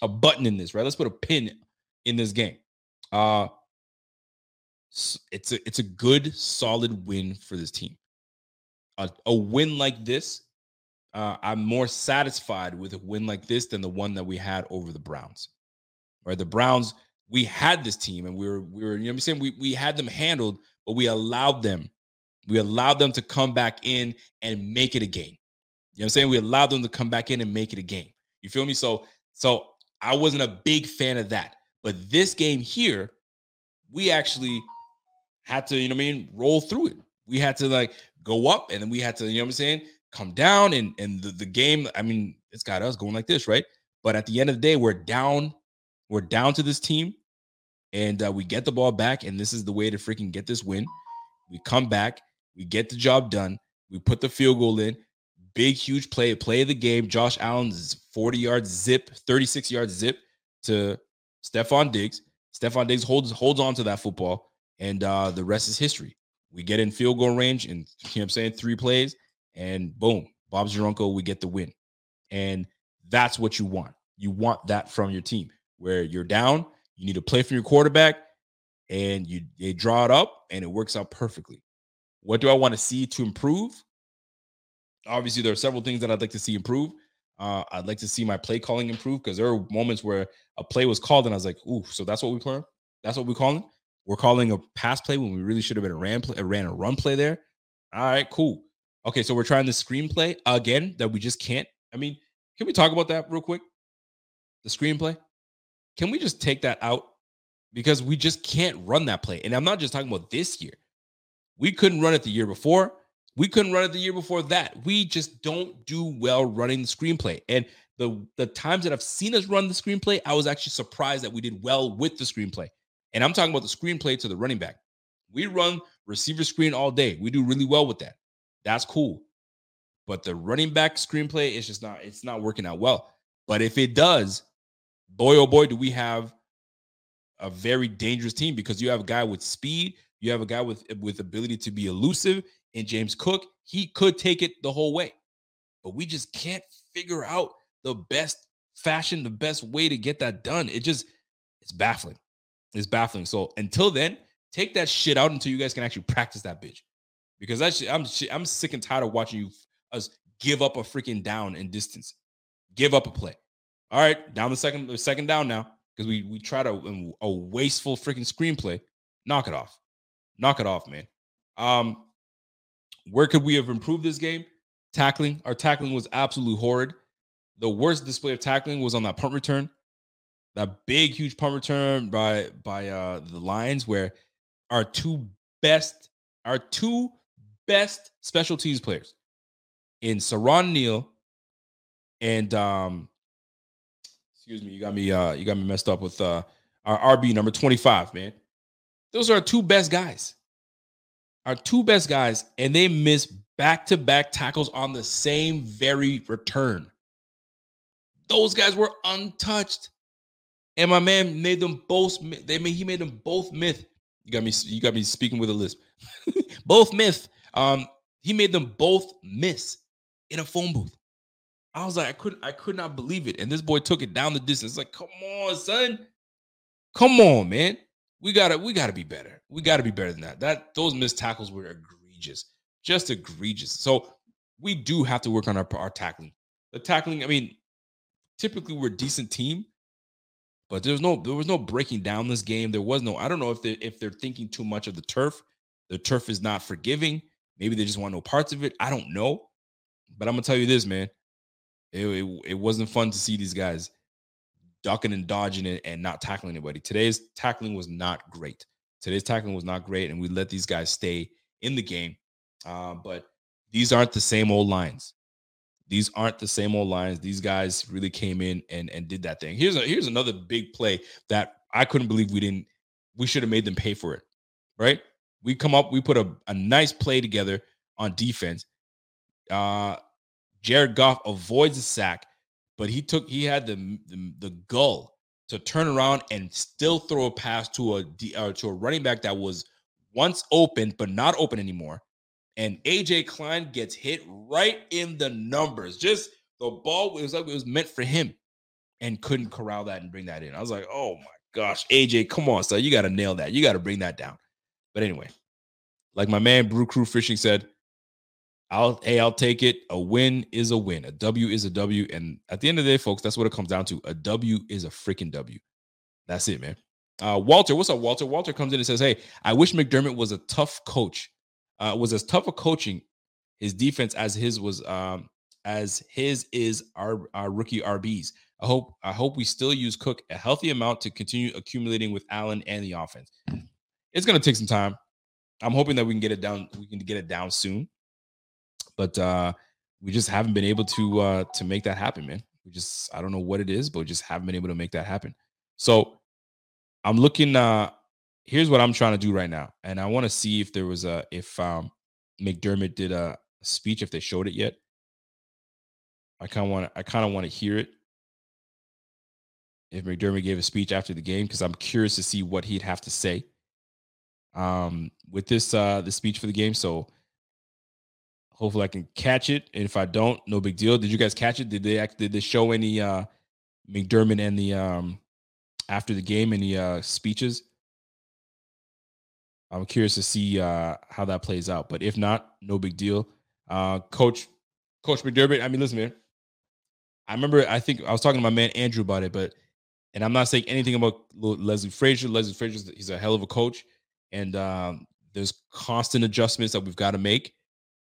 a button in this, right? Let's put a pin in this game. Uh it's a it's a good solid win for this team. A, a win like this, uh, I'm more satisfied with a win like this than the one that we had over the Browns. Right, the Browns, we had this team and we were we were you know what I'm saying we we had them handled, but we allowed them we allowed them to come back in and make it a game. You know what I'm saying? We allowed them to come back in and make it a game. You feel me? So so I wasn't a big fan of that. But this game here, we actually had to, you know what I mean, roll through it. We had to like go up and then we had to, you know what I'm saying, come down and and the, the game, I mean, it's got us going like this, right? But at the end of the day, we're down, we're down to this team, and uh, we get the ball back, and this is the way to freaking get this win. We come back, we get the job done, we put the field goal in, big, huge play, play of the game. Josh Allen's 40 yards zip, 36 yards zip to Stefon Diggs. Stefon Diggs holds holds on to that football, and uh, the rest is history. We get in field goal range, and you know I'm saying three plays, and boom, your uncle. We get the win, and that's what you want. You want that from your team, where you're down, you need to play from your quarterback, and you they draw it up, and it works out perfectly. What do I want to see to improve? Obviously, there are several things that I'd like to see improve. Uh, I'd like to see my play calling improve because there were moments where a play was called and I was like, "Ooh, so that's what we play. That's what we're calling. We're calling a pass play when we really should have been a ran play, a ran a run play there." All right, cool. Okay, so we're trying the screenplay again that we just can't. I mean, can we talk about that real quick? The screenplay. Can we just take that out because we just can't run that play? And I'm not just talking about this year. We couldn't run it the year before. We couldn't run it the year before that. We just don't do well running the screenplay. And the the times that I've seen us run the screenplay, I was actually surprised that we did well with the screenplay. And I'm talking about the screenplay to the running back. We run receiver screen all day. We do really well with that. That's cool. But the running back screenplay is just not it's not working out well. But if it does, boy oh boy, do we have a very dangerous team because you have a guy with speed, you have a guy with with ability to be elusive, and James Cook, he could take it the whole way. But we just can't figure out the best fashion, the best way to get that done. It just it's baffling. It's baffling. So until then, take that shit out until you guys can actually practice that bitch. Because that's I'm I'm sick and tired of watching you us give up a freaking down in distance. Give up a play. All right, down the second second down now because we we tried a, um, a wasteful freaking screenplay. Knock it off. Knock it off, man. Um, where could we have improved this game? Tackling. Our tackling was absolutely horrid. The worst display of tackling was on that punt return. That big, huge punt return by by uh the Lions, where our two best, our two best special teams players in Siran Neal and um excuse me, you got me uh you got me messed up with uh our RB number 25, man. Those are our two best guys. Our two best guys, and they miss back-to-back tackles on the same very return. Those guys were untouched. And my man made them both. They made he made them both myth. You got me. You got me speaking with a lisp. both myth. Um, he made them both miss in a phone booth. I was like, I couldn't, I could not believe it. And this boy took it down the distance. Like, come on, son. Come on, man. We gotta, we gotta be better. We gotta be better than that. That those missed tackles were egregious, just egregious. So we do have to work on our, our tackling. The tackling, I mean, typically we're a decent team, but there was no there was no breaking down this game. There was no, I don't know if they if they're thinking too much of the turf. The turf is not forgiving. Maybe they just want no parts of it. I don't know. But I'm gonna tell you this, man. It, it, it wasn't fun to see these guys ducking and dodging it and not tackling anybody. Today's tackling was not great. Today's tackling was not great, and we let these guys stay in the game. Uh, but these aren't the same old lines. These aren't the same old lines. These guys really came in and and did that thing. Here's a here's another big play that I couldn't believe we didn't. We should have made them pay for it, right? We come up, we put a, a nice play together on defense. Uh, Jared Goff avoids a sack, but he took he had the the, the gull to turn around and still throw a pass to a uh, to a running back that was once open but not open anymore. And AJ Klein gets hit right in the numbers. Just the ball was like it was meant for him, and couldn't corral that and bring that in. I was like, oh my gosh, AJ, come on, son, you got to nail that. You got to bring that down. But anyway, like my man Brew Crew Fishing said, I'll hey, I'll take it. A win is a win. A W is a W. And at the end of the day, folks, that's what it comes down to. A W is a freaking W. That's it, man. Uh, Walter, what's up, Walter? Walter comes in and says, Hey, I wish McDermott was a tough coach, uh, was as tough a coaching his defense as his was um as his is our, our rookie RBs. I hope I hope we still use Cook a healthy amount to continue accumulating with Allen and the offense. It's gonna take some time. I'm hoping that we can get it down, we can get it down soon but uh, we just haven't been able to uh, to make that happen, man. We just I don't know what it is, but we just haven't been able to make that happen. So I'm looking. Uh, here's what I'm trying to do right now, and I want to see if there was a if um, McDermott did a speech if they showed it yet. I kind of want I kind of want to hear it. If McDermott gave a speech after the game, because I'm curious to see what he'd have to say um, with this uh, the speech for the game. So Hopefully, I can catch it. And if I don't, no big deal. Did you guys catch it? Did they act, did they show any uh McDermott and the um after the game any uh speeches? I'm curious to see uh how that plays out. But if not, no big deal. Uh coach Coach McDermott, I mean, listen, man. I remember I think I was talking to my man Andrew about it, but and I'm not saying anything about Leslie Frazier. Leslie Frazier, he's a hell of a coach, and um, there's constant adjustments that we've got to make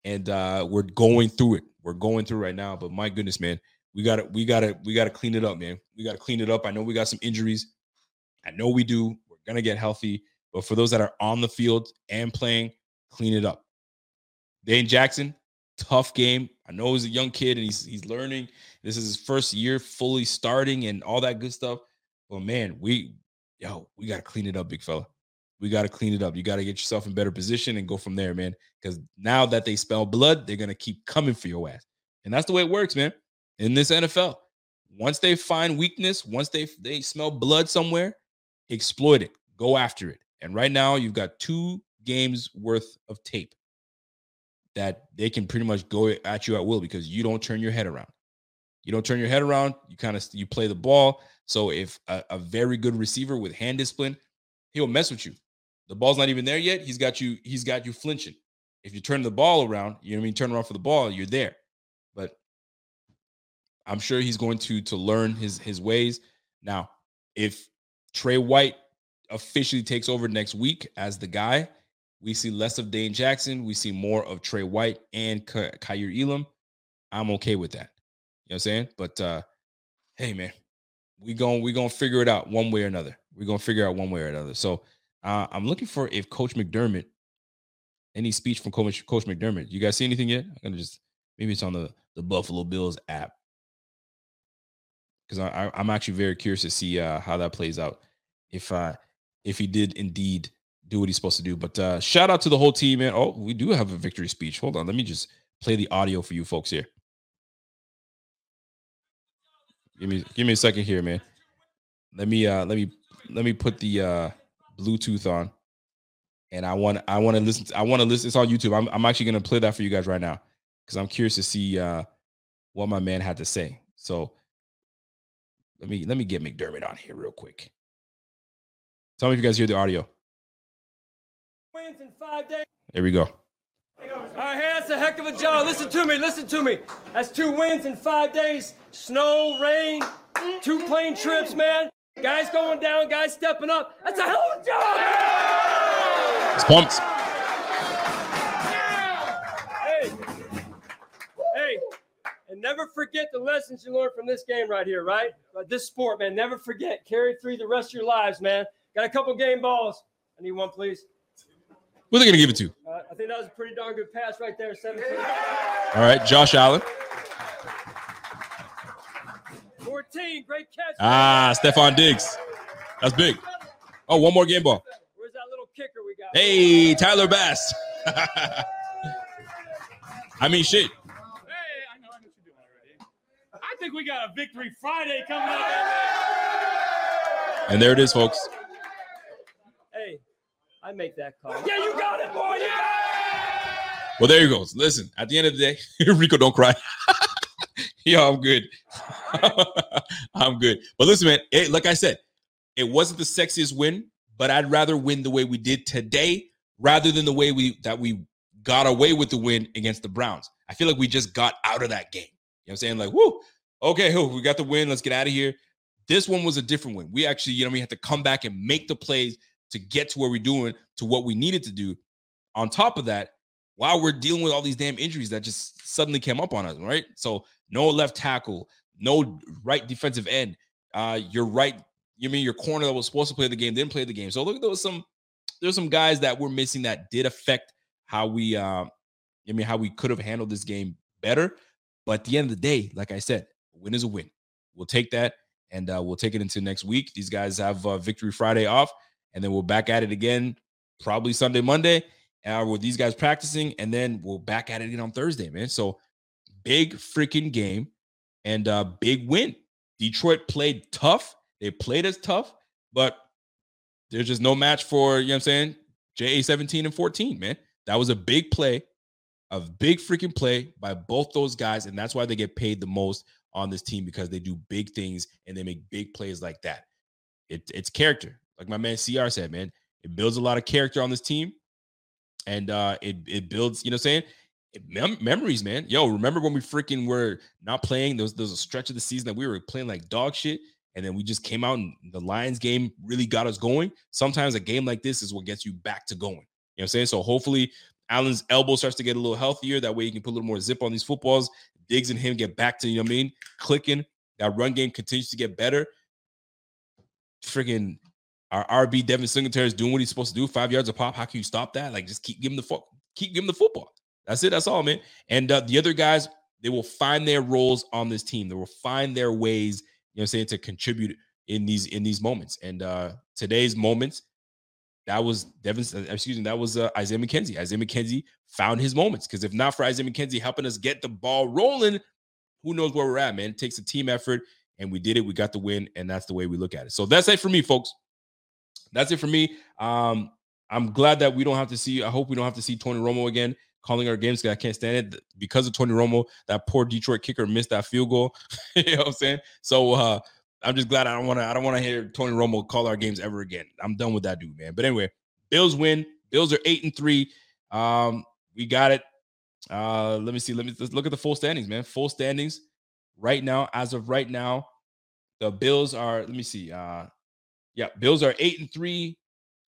and uh, we're going through it. We're going through right now. But my goodness, man, we got to we got to we got to clean it up, man. We got to clean it up. I know we got some injuries. I know we do. We're gonna get healthy. But for those that are on the field and playing, clean it up. Dane Jackson, tough game. I know he's a young kid and he's he's learning. This is his first year fully starting and all that good stuff. But man, we yo, we gotta clean it up, big fella we got to clean it up. You got to get yourself in better position and go from there, man. Because now that they spell blood, they're gonna keep coming for your ass, and that's the way it works, man. In this NFL, once they find weakness, once they they smell blood somewhere, exploit it, go after it. And right now, you've got two games worth of tape that they can pretty much go at you at will because you don't turn your head around. You don't turn your head around. You kind of you play the ball. So if a, a very good receiver with hand discipline, he'll mess with you The ball's not even there yet. He's got you. He's got you flinching. If you turn the ball around, you know what I mean. Turn around for the ball, you're there. But I'm sure he's going to to learn his his ways. Now, if Trey White officially takes over next week as the guy, we see less of Dane Jackson. We see more of Trey White and Kaiir Elam. I'm okay with that. You know what I'm saying? But uh hey man, we going we gonna figure it out one way or another. We're gonna figure out one way or another. So uh I'm looking for if Coach McDermott, any speech from Coach Coach McDermott. You guys see anything yet? I'm gonna just maybe it's on the the Buffalo Bills app because I, I am actually very curious to see uh how that plays out. If uh if he did indeed do what he's supposed to do. But uh shout out to the whole team, man. Oh, we do have a victory speech. Hold on, let me just play the audio for you folks here. Give me give me a second here, man. Let me uh let me let me put the uh Bluetooth on. And I want I want to listen to, I want to listen it's on YouTube. I'm I'm actually going to play that for you guys right now cuz I'm curious to see uh what my man had to say. So let me let me get McDermott on here real quick. Tell me if you guys hear the audio. Wins in 5 days. There we go. All right, hey, that's a heck of a job. Listen to me, listen to me. That's two wins in five days. Snow, rain, two plane trips, man. Guys going down, guys stepping up. That's a hell of a job. It's pumped. Hey, hey, and never forget the lessons you learned from this game right here, right? This sport, man. Never forget. Carry through the rest of your lives, man. Got a couple game balls. I need one, please. Who are they going to give it to? Uh, I think that was a pretty darn good pass right there. 17. All right, Josh Allen. 14, great catch. Ah, Stefon Diggs. That's big. Oh, one more game ball. Where's that little kicker we got? Hey, Tyler Bass. I mean, shit. Hey, I know, I know what you're doing already. I think we got a victory Friday coming up. And there it is, folks. Hey, I make that call. Yeah, you got it, boy. You got it. Well, there you go. Listen, at the end of the day, Rico, don't cry. Yo, I'm good. I'm good. But listen, man, it, like I said, it wasn't the sexiest win, but I'd rather win the way we did today rather than the way we that we got away with the win against the Browns. I feel like we just got out of that game. You know what I'm saying? Like, whoo, okay, we got the win. Let's get out of here. This one was a different win. We actually, you know, we had to come back and make the plays to get to where we're doing to what we needed to do. On top of that, while we're dealing with all these damn injuries that just suddenly came up on us, right? So no left tackle, no right defensive end. Uh, your right, you mean your corner that was supposed to play the game didn't play the game. So look, there was some there's some guys that were missing that did affect how we uh, I mean how we could have handled this game better. But at the end of the day, like I said, win is a win. We'll take that and uh, we'll take it into next week. These guys have uh, Victory Friday off, and then we're back at it again probably Sunday, Monday, uh, with these guys practicing, and then we'll back at it again on Thursday, man. So big freaking game and uh big win. Detroit played tough. They played as tough, but there's just no match for, you know what I'm saying? JA 17 and 14, man. That was a big play, a big freaking play by both those guys. And that's why they get paid the most on this team because they do big things and they make big plays like that. It, it's character. Like my man CR said, man, it builds a lot of character on this team. And uh it it builds, you know what I'm saying? Mem- memories, man. Yo, remember when we freaking were not playing? There was, there was a stretch of the season that we were playing like dog shit, and then we just came out and the Lions game really got us going. Sometimes a game like this is what gets you back to going. You know what I'm saying? So hopefully Allen's elbow starts to get a little healthier. That way he can put a little more zip on these footballs. Diggs and him get back to, you know what I mean? Clicking. That run game continues to get better. Freaking our RB Devin Singletary is doing what he's supposed to do. Five yards of pop. How can you stop that? Like just keep giving the fuck, keep giving the football. That's it. That's all, man. And uh, the other guys, they will find their roles on this team. They will find their ways, you know, I'm saying to contribute in these in these moments. And uh today's moments, that was Devin. Uh, excuse me, that was uh, Isaiah McKenzie. Isaiah McKenzie found his moments because if not for Isaiah McKenzie helping us get the ball rolling, who knows where we're at, man? It takes a team effort, and we did it. We got the win, and that's the way we look at it. So that's it for me, folks. That's it for me. Um, I'm glad that we don't have to see. I hope we don't have to see Tony Romo again calling our games because I can't stand it because of Tony Romo. That poor Detroit kicker missed that field goal. you know what I'm saying? So uh, I'm just glad I don't want to. I don't want to hear Tony Romo call our games ever again. I'm done with that dude, man. But anyway, Bills win. Bills are eight and three. Um, we got it. Uh, let me see. Let me let's look at the full standings, man. Full standings right now, as of right now, the Bills are. Let me see. Uh, yeah, Bills are eight and three.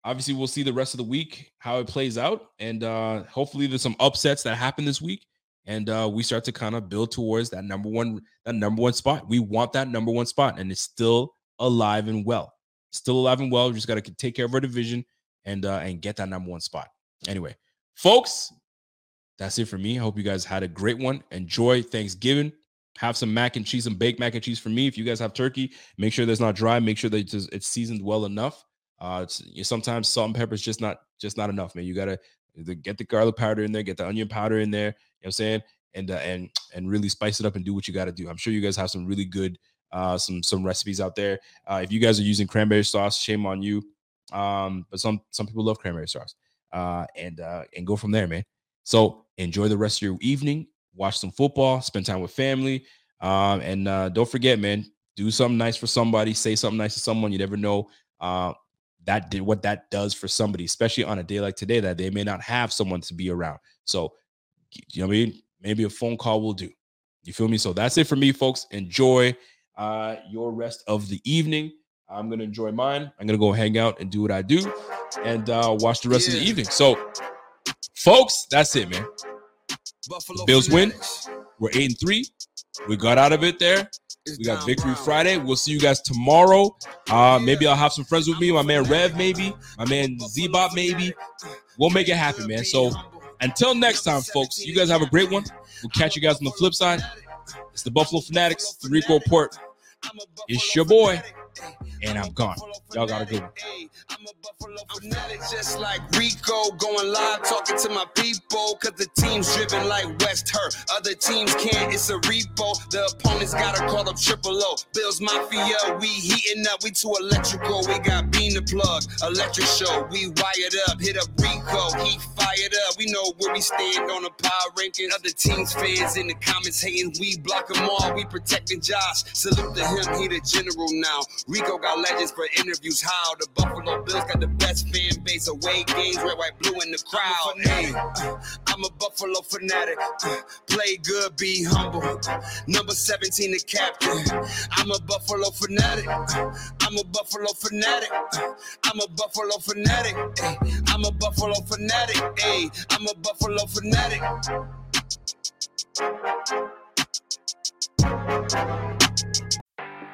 Obviously, we'll see the rest of the week how it plays out, and uh, hopefully, there's some upsets that happen this week, and uh, we start to kind of build towards that number one, that number one spot. We want that number one spot, and it's still alive and well. Still alive and well. We just got to take care of our division and uh, and get that number one spot. Anyway, folks, that's it for me. I hope you guys had a great one. Enjoy Thanksgiving. Have some mac and cheese, some baked mac and cheese for me. If you guys have turkey, make sure that's not dry. Make sure that it's, seasoned well enough. Uh, sometimes salt and pepper is just not just not enough, man. You gotta get the garlic powder in there, get the onion powder in there. You know what I'm saying? And uh, and and really spice it up and do what you got to do. I'm sure you guys have some really good uh some some recipes out there. Uh, if you guys are using cranberry sauce, shame on you. Um, but some some people love cranberry sauce. Uh, and uh, and go from there, man. So enjoy the rest of your evening. Watch some football. Spend time with family. Um, and uh, don't forget, man, do something nice for somebody. Say something nice to someone. You never know. Uh, that did what that does for somebody, especially on a day like today that they may not have someone to be around. So, you know what I mean? Maybe a phone call will do. You feel me? So that's it for me, folks. Enjoy uh, your rest of the evening. I'm gonna enjoy mine. I'm gonna go hang out and do what I do, and uh, watch the rest yeah. of the evening. So, folks, that's it, man. Buffalo Bills win. We're eight and three. We got out of it there. We got Victory Friday. We'll see you guys tomorrow. Uh, maybe I'll have some friends with me. My man Rev, maybe. My man Zbot, maybe. We'll make it happen, man. So until next time, folks, you guys have a great one. We'll catch you guys on the flip side. It's the Buffalo Fanatics, the Rico Report. It's your boy and I'm gone. Y'all got a good one. I'm a Buffalo fanatic, just like Rico, going live, talking to my people, cause the team's driven like West Hurt. Other teams can't, it's a repo. The opponents gotta call up triple O. Bills Mafia, we heating up, we too electrical. We got bean the plug, electric show. We wired up, hit up Rico, he fired up. We know where we stand on the power ranking. Other teams fans in the comments hating, we block them all. We protecting Josh. Salute to him, he the general now. Rico got legends for interviews. How the Buffalo Bills got the best fan base. Away games, red, white, blue in the crowd. Hey, I'm a Buffalo fanatic. Play good, be humble. Number 17, the captain. I'm a Buffalo fanatic. I'm a Buffalo fanatic. I'm a Buffalo fanatic. I'm a Buffalo fanatic. Hey, I'm a Buffalo fanatic.